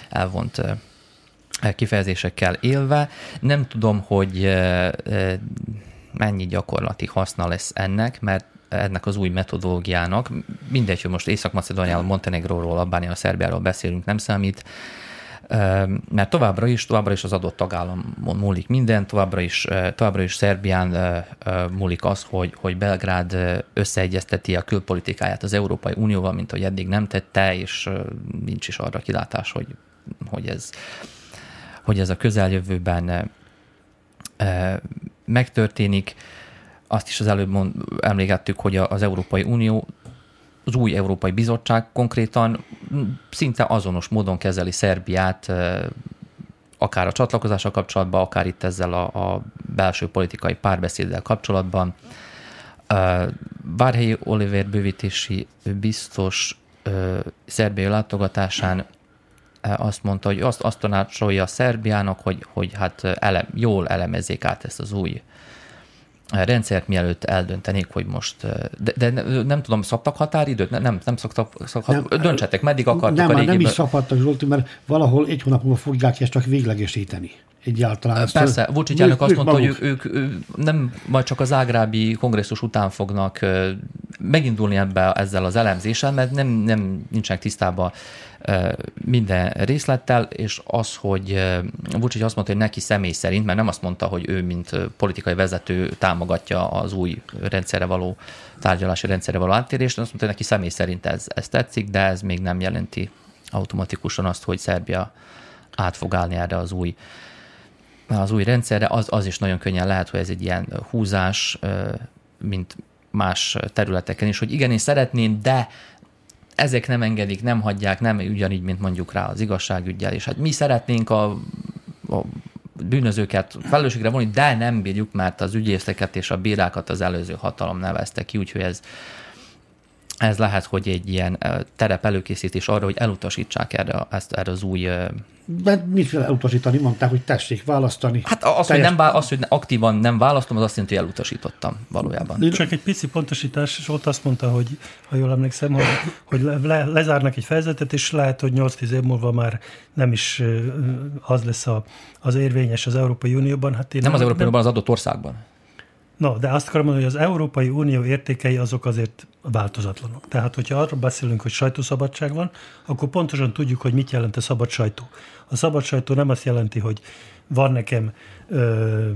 elvont kifejezésekkel élve. Nem tudom, hogy mennyi gyakorlati haszna lesz ennek, mert ennek az új metodológiának, mindegy, hogy most Észak-Macedóniáról, Montenegróról, Albániáról, Szerbiáról beszélünk, nem számít, mert továbbra is, továbbra is az adott tagállamon múlik minden, továbbra is, továbbra is Szerbián múlik az, hogy, hogy Belgrád összeegyezteti a külpolitikáját az Európai Unióval, mint hogy eddig nem tette, és nincs is arra kilátás, hogy, hogy, ez, hogy ez a közeljövőben megtörténik. Azt is az előbb mond, emlékeztük, hogy az Európai Unió az új Európai Bizottság konkrétan szinte azonos módon kezeli Szerbiát, akár a csatlakozással kapcsolatban, akár itt ezzel a, a belső politikai párbeszéddel kapcsolatban. Várhelyi Oliver bővítési biztos szerbiai látogatásán azt mondta, hogy azt, azt tanácsolja Szerbiának, hogy, hogy hát ele, jól elemezzék át ezt az új rendszert, mielőtt eldöntenék, hogy most, de, de nem tudom, szabtak határidőt? Nem, nem, nem szoktak, szoktak, nem, döntsetek, meddig akartok nem, a régiben? Nem is szabadtak, Zsolti, mert valahol egy hónap múlva fogják ezt csak véglegesíteni egyáltalán. Persze, Vucic elnök azt mondta, maguk. hogy ők, ők nem majd csak az ágrábi kongresszus után fognak megindulni ebbe ezzel az elemzéssel, mert nem, nem nincsenek tisztában minden részlettel, és az, hogy Vucic azt mondta, hogy neki személy szerint, mert nem azt mondta, hogy ő, mint politikai vezető támogatja az új rendszerre való, tárgyalási rendszerre való áttérést, azt mondta, hogy neki személy szerint ez, ez tetszik, de ez még nem jelenti automatikusan azt, hogy Szerbia át fog állni erre az új az új rendszerre, az, az is nagyon könnyen lehet, hogy ez egy ilyen húzás, mint más területeken is, hogy igen, én szeretném, de ezek nem engedik, nem hagyják, nem ugyanígy, mint mondjuk rá az igazságügyel, és hát mi szeretnénk a, a bűnözőket felelősségre vonni, de nem bírjuk, mert az ügyészeket és a bírákat az előző hatalom nevezte ki, úgyhogy ez, ez lehet, hogy egy ilyen terep előkészítés arra, hogy elutasítsák erre, ezt, erre az új mert mit kell elutasítani? Mondták, hogy tessék választani. Hát az, Teljes... hogy, nem, az, hogy aktívan nem választom, az azt jelenti, hogy elutasítottam valójában. Csak egy pici pontosítás, és ott azt mondta, hogy ha jól emlékszem, hogy, hogy le, lezárnak egy fejezetet, és lehet, hogy 8-10 év múlva már nem is az lesz a, az érvényes az Európai Unióban. Hát én nem, nem az Európai Unióban, az adott országban. No, de azt akarom mondani, hogy az Európai Unió értékei azok azért változatlanok. Tehát, hogyha arról beszélünk, hogy sajtószabadság van, akkor pontosan tudjuk, hogy mit jelent a szabad sajtó. A szabad sajtó nem azt jelenti, hogy van nekem ö,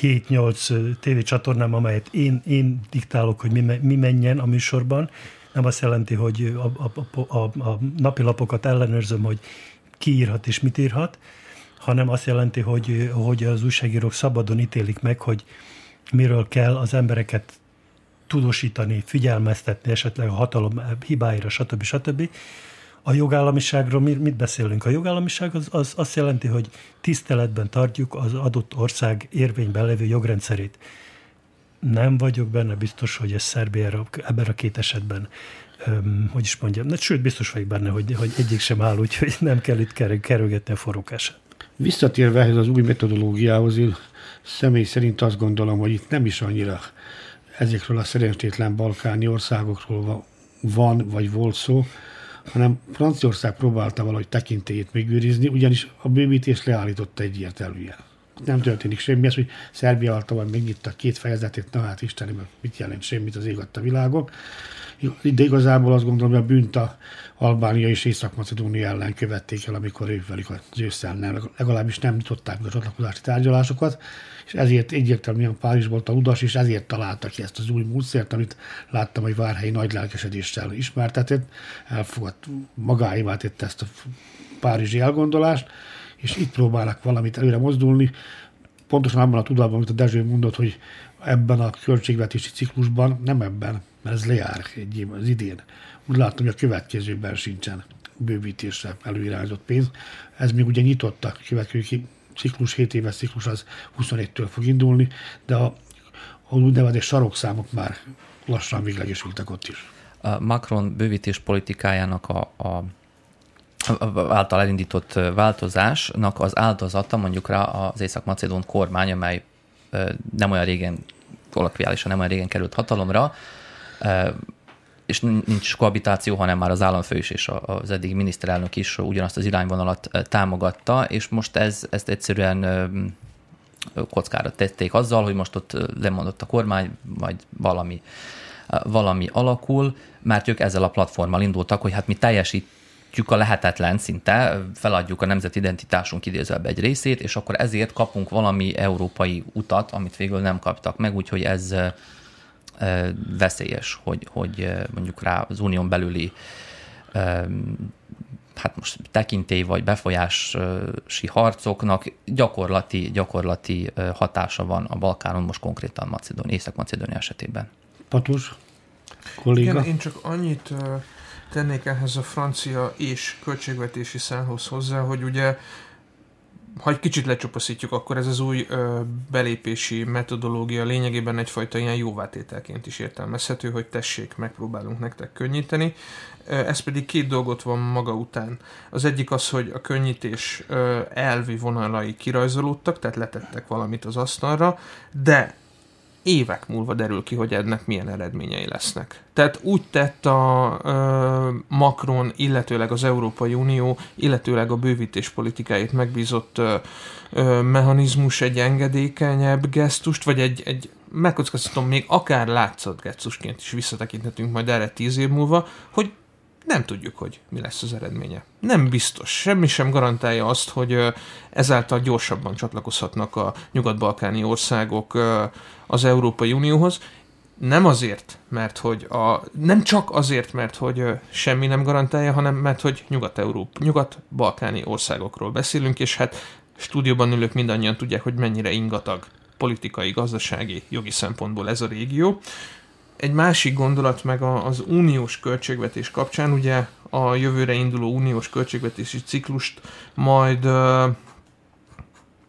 7-8 tévécsatornám, amelyet én, én diktálok, hogy mi, mi menjen a műsorban. Nem azt jelenti, hogy a, a, a, a napilapokat ellenőrzöm, hogy ki írhat és mit írhat, hanem azt jelenti, hogy, hogy az újságírók szabadon ítélik meg, hogy miről kell az embereket tudósítani, figyelmeztetni esetleg a hatalom hibáira, stb. stb. A jogállamiságról mit beszélünk? A jogállamiság az, az azt jelenti, hogy tiszteletben tartjuk az adott ország érvényben levő jogrendszerét. Nem vagyok benne biztos, hogy ez Szerbiára ebben a két esetben öm, hogy is mondjam, de sőt, biztos vagyok benne, hogy, hogy egyik sem áll, úgyhogy nem kell itt kerülgetni a forrókását. Visszatérve ehhez az új metodológiához, én személy szerint azt gondolom, hogy itt nem is annyira ezekről a szerencsétlen balkáni országokról van, vagy volt szó, hanem Franciaország próbálta valahogy tekintélyét megőrizni, ugyanis a bővítés leállította egyértelműen. nem történik semmi, ez, hogy Szerbia vagy megnyitta két fejezetét, na hát Istenem, mit jelent semmit az ég a. De igazából azt gondolom, hogy a bűnt a Albánia és Észak-Macedónia ellen követték el, amikor ővelük az ősszel nem, legalábbis nem nyitották a csatlakozási tárgyalásokat, és ezért egyértelműen Párizsból a Ludas, és ezért találtak ki ezt az új módszert, amit láttam, hogy Várhelyi nagy lelkesedéssel ismertetett, elfogadt, magáévá tette ezt a párizsi elgondolást, és itt próbálnak valamit előre mozdulni, pontosan abban a tudatban, amit a Dezső mondott, hogy ebben a költségvetési ciklusban, nem ebben, mert ez lejár egy év, az idén. Úgy látom, hogy a következőben sincsen bővítésre előirányzott pénz. Ez még ugye nyitottak, a következő ciklus, 7 éves ciklus az 21-től fog indulni, de a, a úgynevezett sarokszámok már lassan véglegesültek ott is. A Macron bővítés politikájának a, a által elindított változásnak az áldozata mondjuk rá az Észak-Macedón kormány, amely nem olyan régen, kolokviálisan nem olyan régen került hatalomra, és nincs kohabitáció, hanem már az államfő is és az eddig miniszterelnök is ugyanazt az irányvonalat támogatta, és most ez, ezt egyszerűen kockára tették azzal, hogy most ott lemondott a kormány, vagy valami, valami alakul, mert ők ezzel a platformmal indultak, hogy hát mi teljesít a lehetetlen szinte, feladjuk a nemzeti identitásunk idézőbb egy részét, és akkor ezért kapunk valami európai utat, amit végül nem kaptak meg, úgyhogy ez veszélyes, hogy, hogy mondjuk rá az unión belüli hát most tekintély vagy befolyási harcoknak gyakorlati, gyakorlati hatása van a Balkánon, most konkrétan Macedónia, Észak-Macedónia esetében. Patus, kolléga? Igen, én csak annyit tennék ehhez a francia és költségvetési szálhoz hozzá, hogy ugye ha egy kicsit lecsupaszítjuk, akkor ez az új ö, belépési metodológia lényegében egyfajta ilyen jóvátételként is értelmezhető, hogy tessék, megpróbálunk nektek könnyíteni. Ez pedig két dolgot van maga után. Az egyik az, hogy a könnyítés ö, elvi vonalai kirajzolódtak, tehát letettek valamit az asztalra, de évek múlva derül ki, hogy ennek milyen eredményei lesznek. Tehát úgy tett a ö, Macron, illetőleg az Európai Unió, illetőleg a bővítés politikáit megbízott ö, ö, mechanizmus egy engedékenyebb gesztust, vagy egy, egy megkockáztatom, még akár látszott gesztusként is visszatekinthetünk majd erre tíz év múlva, hogy nem tudjuk, hogy mi lesz az eredménye. Nem biztos. Semmi sem garantálja azt, hogy ezáltal gyorsabban csatlakozhatnak a nyugat-balkáni országok az Európai Unióhoz. Nem azért, mert hogy a, nem csak azért, mert hogy semmi nem garantálja, hanem mert hogy nyugat-európ, nyugat-balkáni országokról beszélünk, és hát stúdióban ülők mindannyian tudják, hogy mennyire ingatag politikai, gazdasági, jogi szempontból ez a régió. Egy másik gondolat meg az uniós költségvetés kapcsán, ugye a jövőre induló uniós költségvetési ciklust majd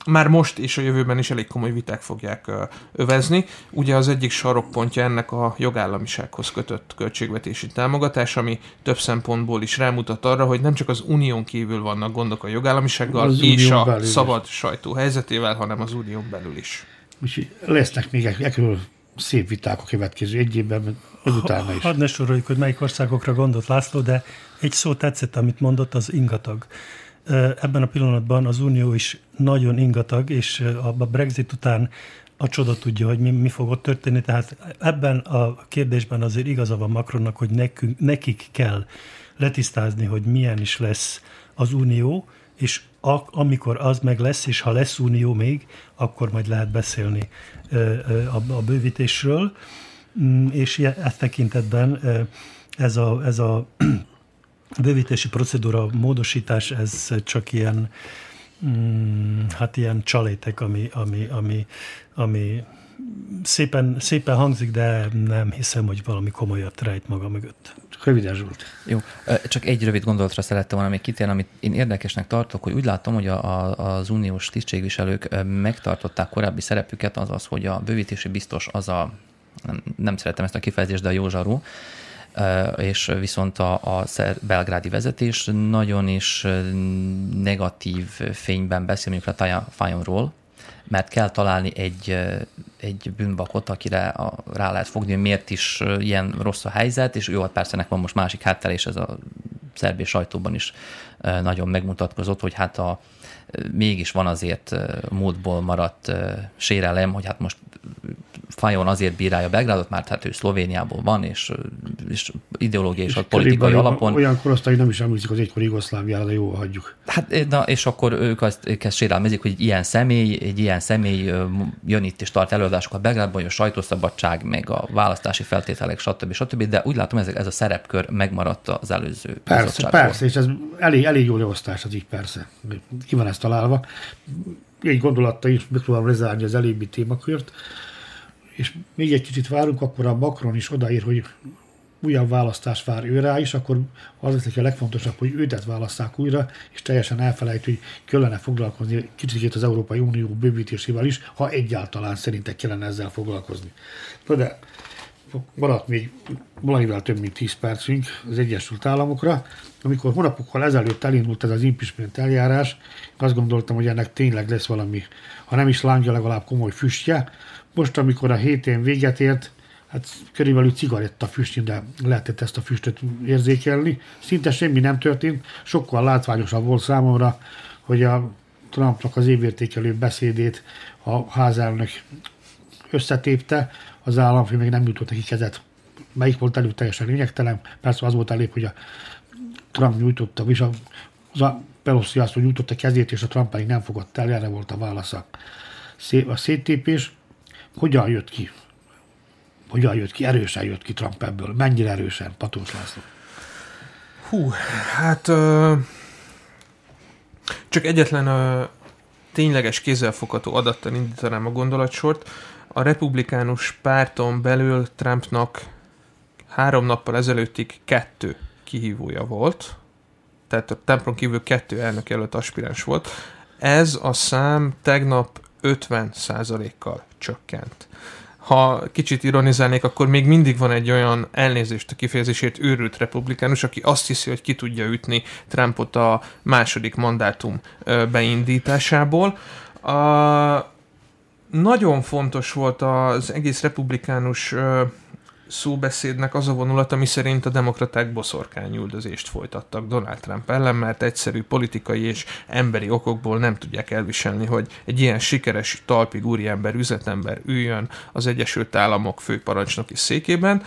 már most és a jövőben is elég komoly viták fogják övezni. Ugye az egyik sarokpontja ennek a jogállamisághoz kötött költségvetési támogatás, ami több szempontból is rámutat arra, hogy nem csak az unión kívül vannak gondok a jogállamisággal az és a szabad sajtó helyzetével, hanem az unión belül is. Úgyhogy lesznek még ekről szép viták a következő egy évben, utána is. Hadd ne soroljuk, hogy melyik országokra gondolt László, de egy szó tetszett, amit mondott, az ingatag. Ebben a pillanatban az Unió is nagyon ingatag, és a Brexit után a csoda tudja, hogy mi, mi fog ott történni. Tehát ebben a kérdésben azért igaza van Macronnak, hogy nekünk, nekik kell letisztázni, hogy milyen is lesz az Unió, és amikor az meg lesz, és ha lesz Unió még, akkor majd lehet beszélni a, bővítésről. Mm, és e tekintetben ez a, ez a (clears throat) bővítési procedúra módosítás, ez csak ilyen, mm, hát ilyen csalétek, ami, ami, ami, ami szépen, szépen hangzik, de nem hiszem, hogy valami komolyat rejt maga mögött. Röviden Zsolt. Jó, csak egy rövid gondolatra szerettem volna még kitérni, amit én érdekesnek tartok, hogy úgy látom, hogy a, a, az uniós tisztségviselők megtartották korábbi szerepüket, azaz, hogy a bővítési biztos az a, nem, nem szeretem ezt a kifejezést, de a józsarú, és viszont a, a belgrádi vezetés nagyon is negatív fényben beszél mondjuk a Taja Fajonról, mert kell találni egy, egy bűnbakot, akire a, rá lehet fogni, miért is ilyen rossz a helyzet, és jó, hát persze nek van most másik háttere, és ez a szerbi sajtóban is nagyon megmutatkozott, hogy hát a mégis van azért múltból maradt sérelem, hogy hát most Fajon azért bírálja Belgrádot, mert hát ő Szlovéniából van, és, és ideológiai és, és politikai alapon. Olyan korosztály nem is emlékszik az egykori Jugoszláviára, de jó hagyjuk. Hát, na, és akkor ők azt, ők ezt sérelmezik, hogy egy ilyen személy, egy ilyen személy jön itt és tart előadásokat Belgrádban, hogy a sajtószabadság, meg a választási feltételek, stb. stb. De úgy látom, ez, ez a szerepkör megmaradt az előző Persze, persze, és ez elég, elég jó leosztás az így persze. Ki van ezt találva. Egy gondolatta is megpróbálom lezárni az elébbi témakört és még egy kicsit várunk, akkor a Macron is odaír, hogy újabb választás vár ő rá is, akkor az lesz a legfontosabb, hogy őtet választák újra, és teljesen elfelejt, hogy kellene foglalkozni kicsit az Európai Unió bővítésével is, ha egyáltalán szerintek kellene ezzel foglalkozni. Na de maradt még valamivel több mint 10 percünk az Egyesült Államokra. Amikor hónapokkal ezelőtt elindult ez az impeachment eljárás, azt gondoltam, hogy ennek tényleg lesz valami, ha nem is lángja, legalább komoly füstje, most, amikor a hétén véget ért, hát körülbelül cigaretta füstjén, de lehetett ezt a füstöt érzékelni. Szinte semmi nem történt, sokkal látványosabb volt számomra, hogy a Trumpnak az évértékelő beszédét a házelnök összetépte, az államfő még nem jutott neki kezet. Melyik volt előtt teljesen lényegtelen, persze az volt elég, hogy a Trump nyújtotta, és a, az a Pelosi azt, hogy nyújtotta kezét, és a Trump pedig nem fogadta el, erre volt a válasza. A széttépés, hogyan jött ki? Hogyan jött ki? Erősen jött ki Trump ebből. Mennyire erősen, Patós László? Hú, hát ö, csak egyetlen ö, tényleges kézzelfogható adattal indítanám a gondolatsort. A republikánus párton belül Trumpnak három nappal ezelőttig kettő kihívója volt, tehát a tempron kívül kettő elnök előtt aspiráns volt. Ez a szám tegnap 50%-kal csökkent. Ha kicsit ironizálnék, akkor még mindig van egy olyan elnézést a kifejezésért őrült republikánus, aki azt hiszi, hogy ki tudja ütni Trumpot a második mandátum beindításából. A, nagyon fontos volt az egész republikánus szóbeszédnek az a vonulat, ami szerint a demokraták boszorkányüldözést folytattak Donald Trump ellen, mert egyszerű politikai és emberi okokból nem tudják elviselni, hogy egy ilyen sikeres talpig úriember, üzletember üljön az Egyesült Államok főparancsnoki székében.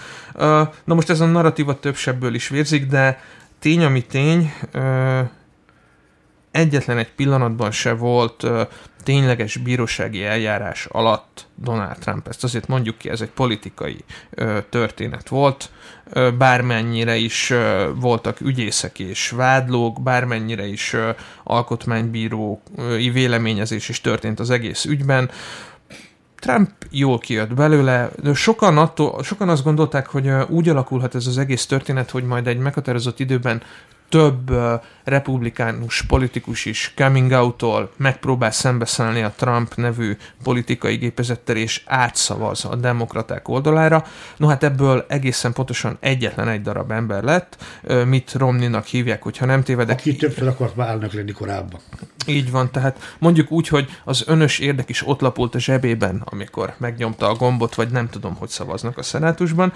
Na most ez a narratíva több sebből is vérzik, de tény, ami tény, egyetlen egy pillanatban se volt tényleges bírósági eljárás alatt Donald Trump. Ezt azért mondjuk ki, ez egy politikai ö, történet volt. Ö, bármennyire is ö, voltak ügyészek és vádlók, bármennyire is ö, alkotmánybírói véleményezés is történt az egész ügyben. Trump jól kijött belőle, de sokan, attól, sokan azt gondolták, hogy úgy alakulhat ez az egész történet, hogy majd egy meghatározott időben több republikánus politikus is coming out-tól megpróbál szembeszállni a Trump nevű politikai gépezettel, és átszavaz a demokraták oldalára. No hát ebből egészen pontosan egyetlen egy darab ember lett, mit Romneynak hívják, hogyha nem tévedek. Aki többször akart elnök lenni korábban. Így van, tehát mondjuk úgy, hogy az önös érdek is ott lapult a zsebében, amikor megnyomta a gombot, vagy nem tudom, hogy szavaznak a szenátusban.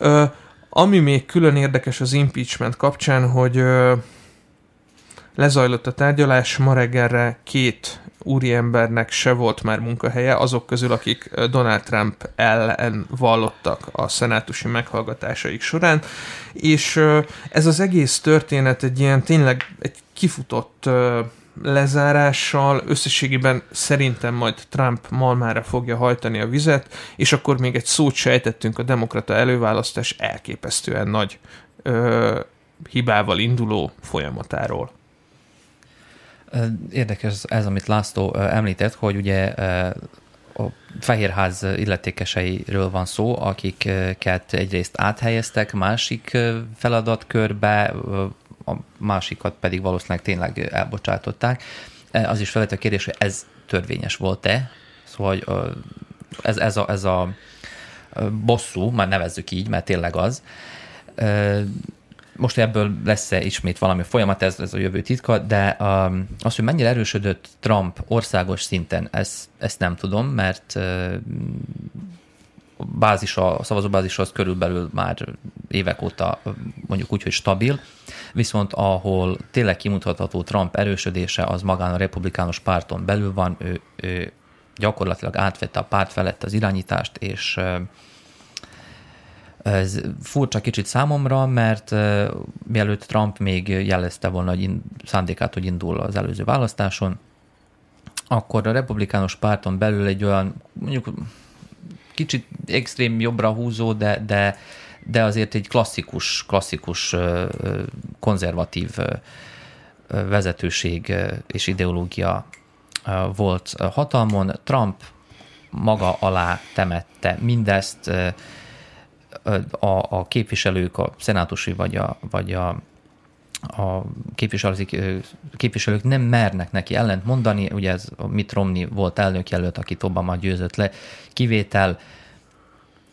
Uh, ami még külön érdekes az impeachment kapcsán, hogy lezajlott a tárgyalás, ma reggelre két úriembernek se volt már munkahelye, azok közül, akik Donald Trump ellen vallottak a szenátusi meghallgatásaik során, és ez az egész történet egy ilyen tényleg egy kifutott lezárással összességében szerintem majd Trump malmára fogja hajtani a vizet, és akkor még egy szót sejtettünk a demokrata előválasztás elképesztően nagy ö, hibával induló folyamatáról. Érdekes ez, amit László említett, hogy ugye a Fehérház illetékeseiről van szó, akiket egyrészt áthelyeztek másik feladatkörbe, a másikat pedig valószínűleg tényleg elbocsátották. E, az is felett a kérdés, hogy ez törvényes volt-e? Szóval ez, ez, a, ez a bosszú, már nevezzük így, mert tényleg az. Most ebből lesz-e ismét valami folyamat, ez, ez a jövő titka, de az, hogy mennyire erősödött Trump országos szinten, ezt, ezt nem tudom, mert bázis, a szavazóbázis az körülbelül már évek óta mondjuk úgy, hogy stabil, viszont ahol tényleg kimutatható Trump erősödése, az magán a republikánus párton belül van, ő, ő gyakorlatilag átvette a párt felett az irányítást, és ez furcsa kicsit számomra, mert mielőtt Trump még jelezte volna hogy szándékát, hogy indul az előző választáson, akkor a republikánus párton belül egy olyan, mondjuk kicsit extrém jobbra húzó, de, de, de azért egy klasszikus, klasszikus konzervatív vezetőség és ideológia volt hatalmon. Trump maga alá temette mindezt, a, a képviselők, a szenátusi vagy a, vagy a, a képviselők nem mernek neki ellent mondani, ugye ez a Mitt Romney volt elnökjelölt, akit Obama győzött le, kivétel,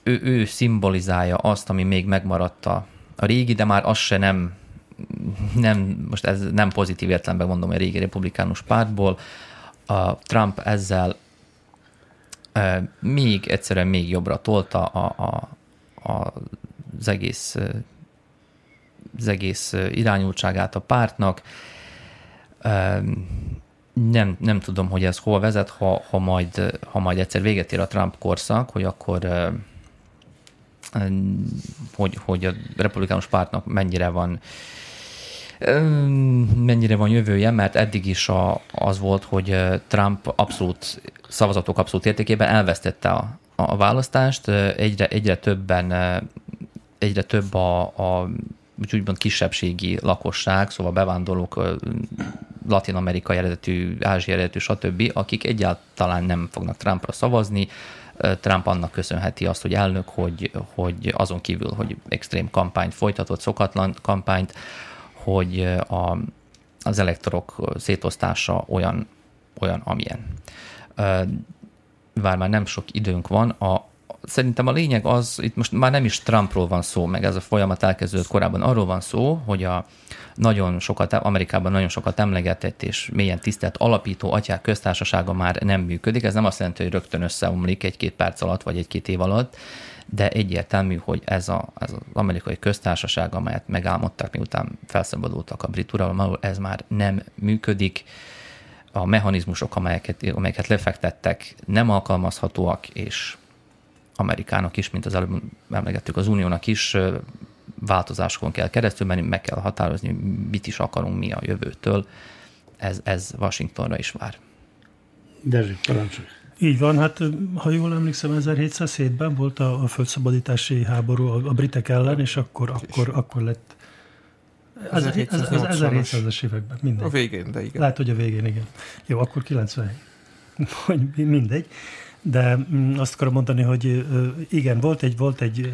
ő, ő szimbolizálja azt, ami még megmaradt a, régi, de már az se nem, nem, most ez nem pozitív értelemben mondom, a régi republikánus pártból, a Trump ezzel még egyszerűen még jobbra tolta a, a, a, az egész az egész irányultságát a pártnak. Nem, nem tudom, hogy ez hol vezet, ha, ha, majd, ha majd egyszer véget ér a Trump korszak, hogy akkor hogy, hogy a republikánus pártnak mennyire van mennyire van jövője, mert eddig is a, az volt, hogy Trump abszolút szavazatok abszolút értékében elvesztette a, a választást, egyre, egyre többen egyre több a, a úgymond kisebbségi lakosság, szóval bevándorlók, latin-amerikai eredetű, ázsia eredetű, stb., akik egyáltalán nem fognak Trumpra szavazni. Trump annak köszönheti azt, hogy elnök, hogy, hogy azon kívül, hogy extrém kampányt folytatott, szokatlan kampányt, hogy a, az elektorok szétosztása olyan, olyan amilyen. Bár már nem sok időnk van, a, szerintem a lényeg az, itt most már nem is Trumpról van szó, meg ez a folyamat elkezdődött korábban, arról van szó, hogy a nagyon sokat, Amerikában nagyon sokat emlegetett és mélyen tisztelt alapító atyák köztársasága már nem működik. Ez nem azt jelenti, hogy rögtön összeomlik egy-két perc alatt, vagy egy-két év alatt, de egyértelmű, hogy ez, a, ez az amerikai köztársaság, amelyet megálmodtak, miután felszabadultak a brit uralomról, ez már nem működik. A mechanizmusok, amelyeket, amelyeket lefektettek, nem alkalmazhatóak, és Amerikának is, mint az előbb emlegettük, az Uniónak is változásokon kell keresztül menni, meg kell határozni, mit is akarunk mi a jövőtől. Ez, ez Washingtonra is vár. Dezső, parancsolj. Így van, hát ha jól emlékszem, 1707-ben volt a, a földszabadítási háború a, a britek ellen, és akkor, akkor, akkor lett az, az 1700-as években, mindegy. A végén, de igen. Lehet, hogy a végén, igen. Jó, akkor 90 hogy (laughs) mindegy. De mm, azt akarom mondani, hogy igen, volt egy, volt egy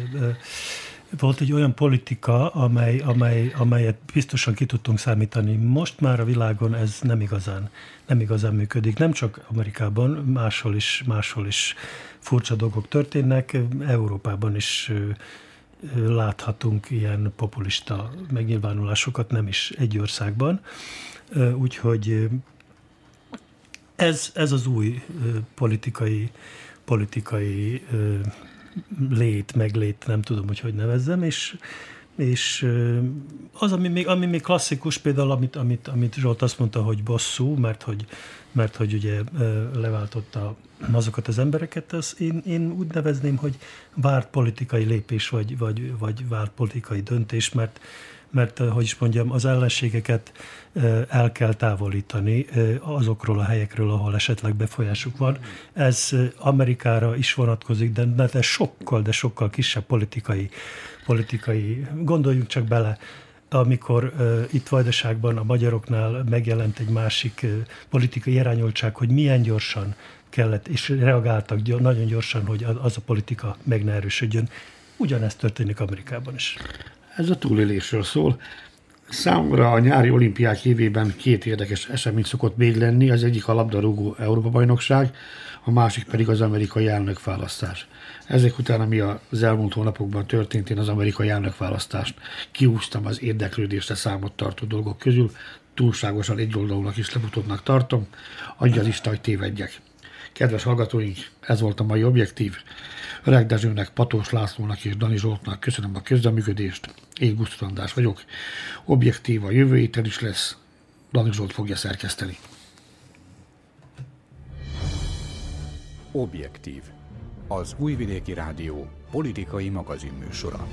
volt egy olyan politika, amely, amely, amelyet biztosan ki tudtunk számítani. Most már a világon ez nem igazán, nem igazán működik. Nem csak Amerikában, máshol is, máshol is furcsa dolgok történnek. Európában is láthatunk ilyen populista megnyilvánulásokat, nem is egy országban. Úgyhogy ez, ez az új politikai, politikai lét, meglét, nem tudom, hogy hogy nevezzem, és, és az, ami még, ami még klasszikus, például amit, amit, amit Zsolt azt mondta, hogy bosszú, mert hogy, mert hogy ugye leváltotta azokat az embereket, az én, én úgy nevezném, hogy várt politikai lépés, vagy, vagy, vagy várt politikai döntés, mert, mert, hogy is mondjam, az ellenségeket el kell távolítani azokról a helyekről, ahol esetleg befolyásuk van. Ez Amerikára is vonatkozik, de, de sokkal, de sokkal kisebb politikai, politikai, gondoljunk csak bele, amikor uh, itt Vajdaságban a magyaroknál megjelent egy másik uh, politikai irányoltság, hogy milyen gyorsan kellett, és reagáltak nagyon gyorsan, hogy az a politika meg ne erősödjön. Ugyanezt történik Amerikában is. Ez a túlélésről szól. Számomra a nyári olimpiák évében két érdekes esemény szokott még lenni, az egyik a labdarúgó Európa-bajnokság, a másik pedig az amerikai elnökválasztás. Ezek után, ami az elmúlt hónapokban történt, én az amerikai elnökválasztást kiúztam az érdeklődésre számot tartó dolgok közül, túlságosan egy oldalúnak is lefutottnak tartom, adja az Isten, hogy tévedjek. Kedves hallgatóink, ez volt a mai objektív. Öreg Dezsőnek, Patós Lászlónak és Dani Zsoltnak köszönöm a közreműködést. Én Gusztus vagyok. Objektív a jövő héten is lesz. Dani Zsolt fogja szerkeszteni. Objektív. Az Újvidéki Rádió politikai magazinműsora.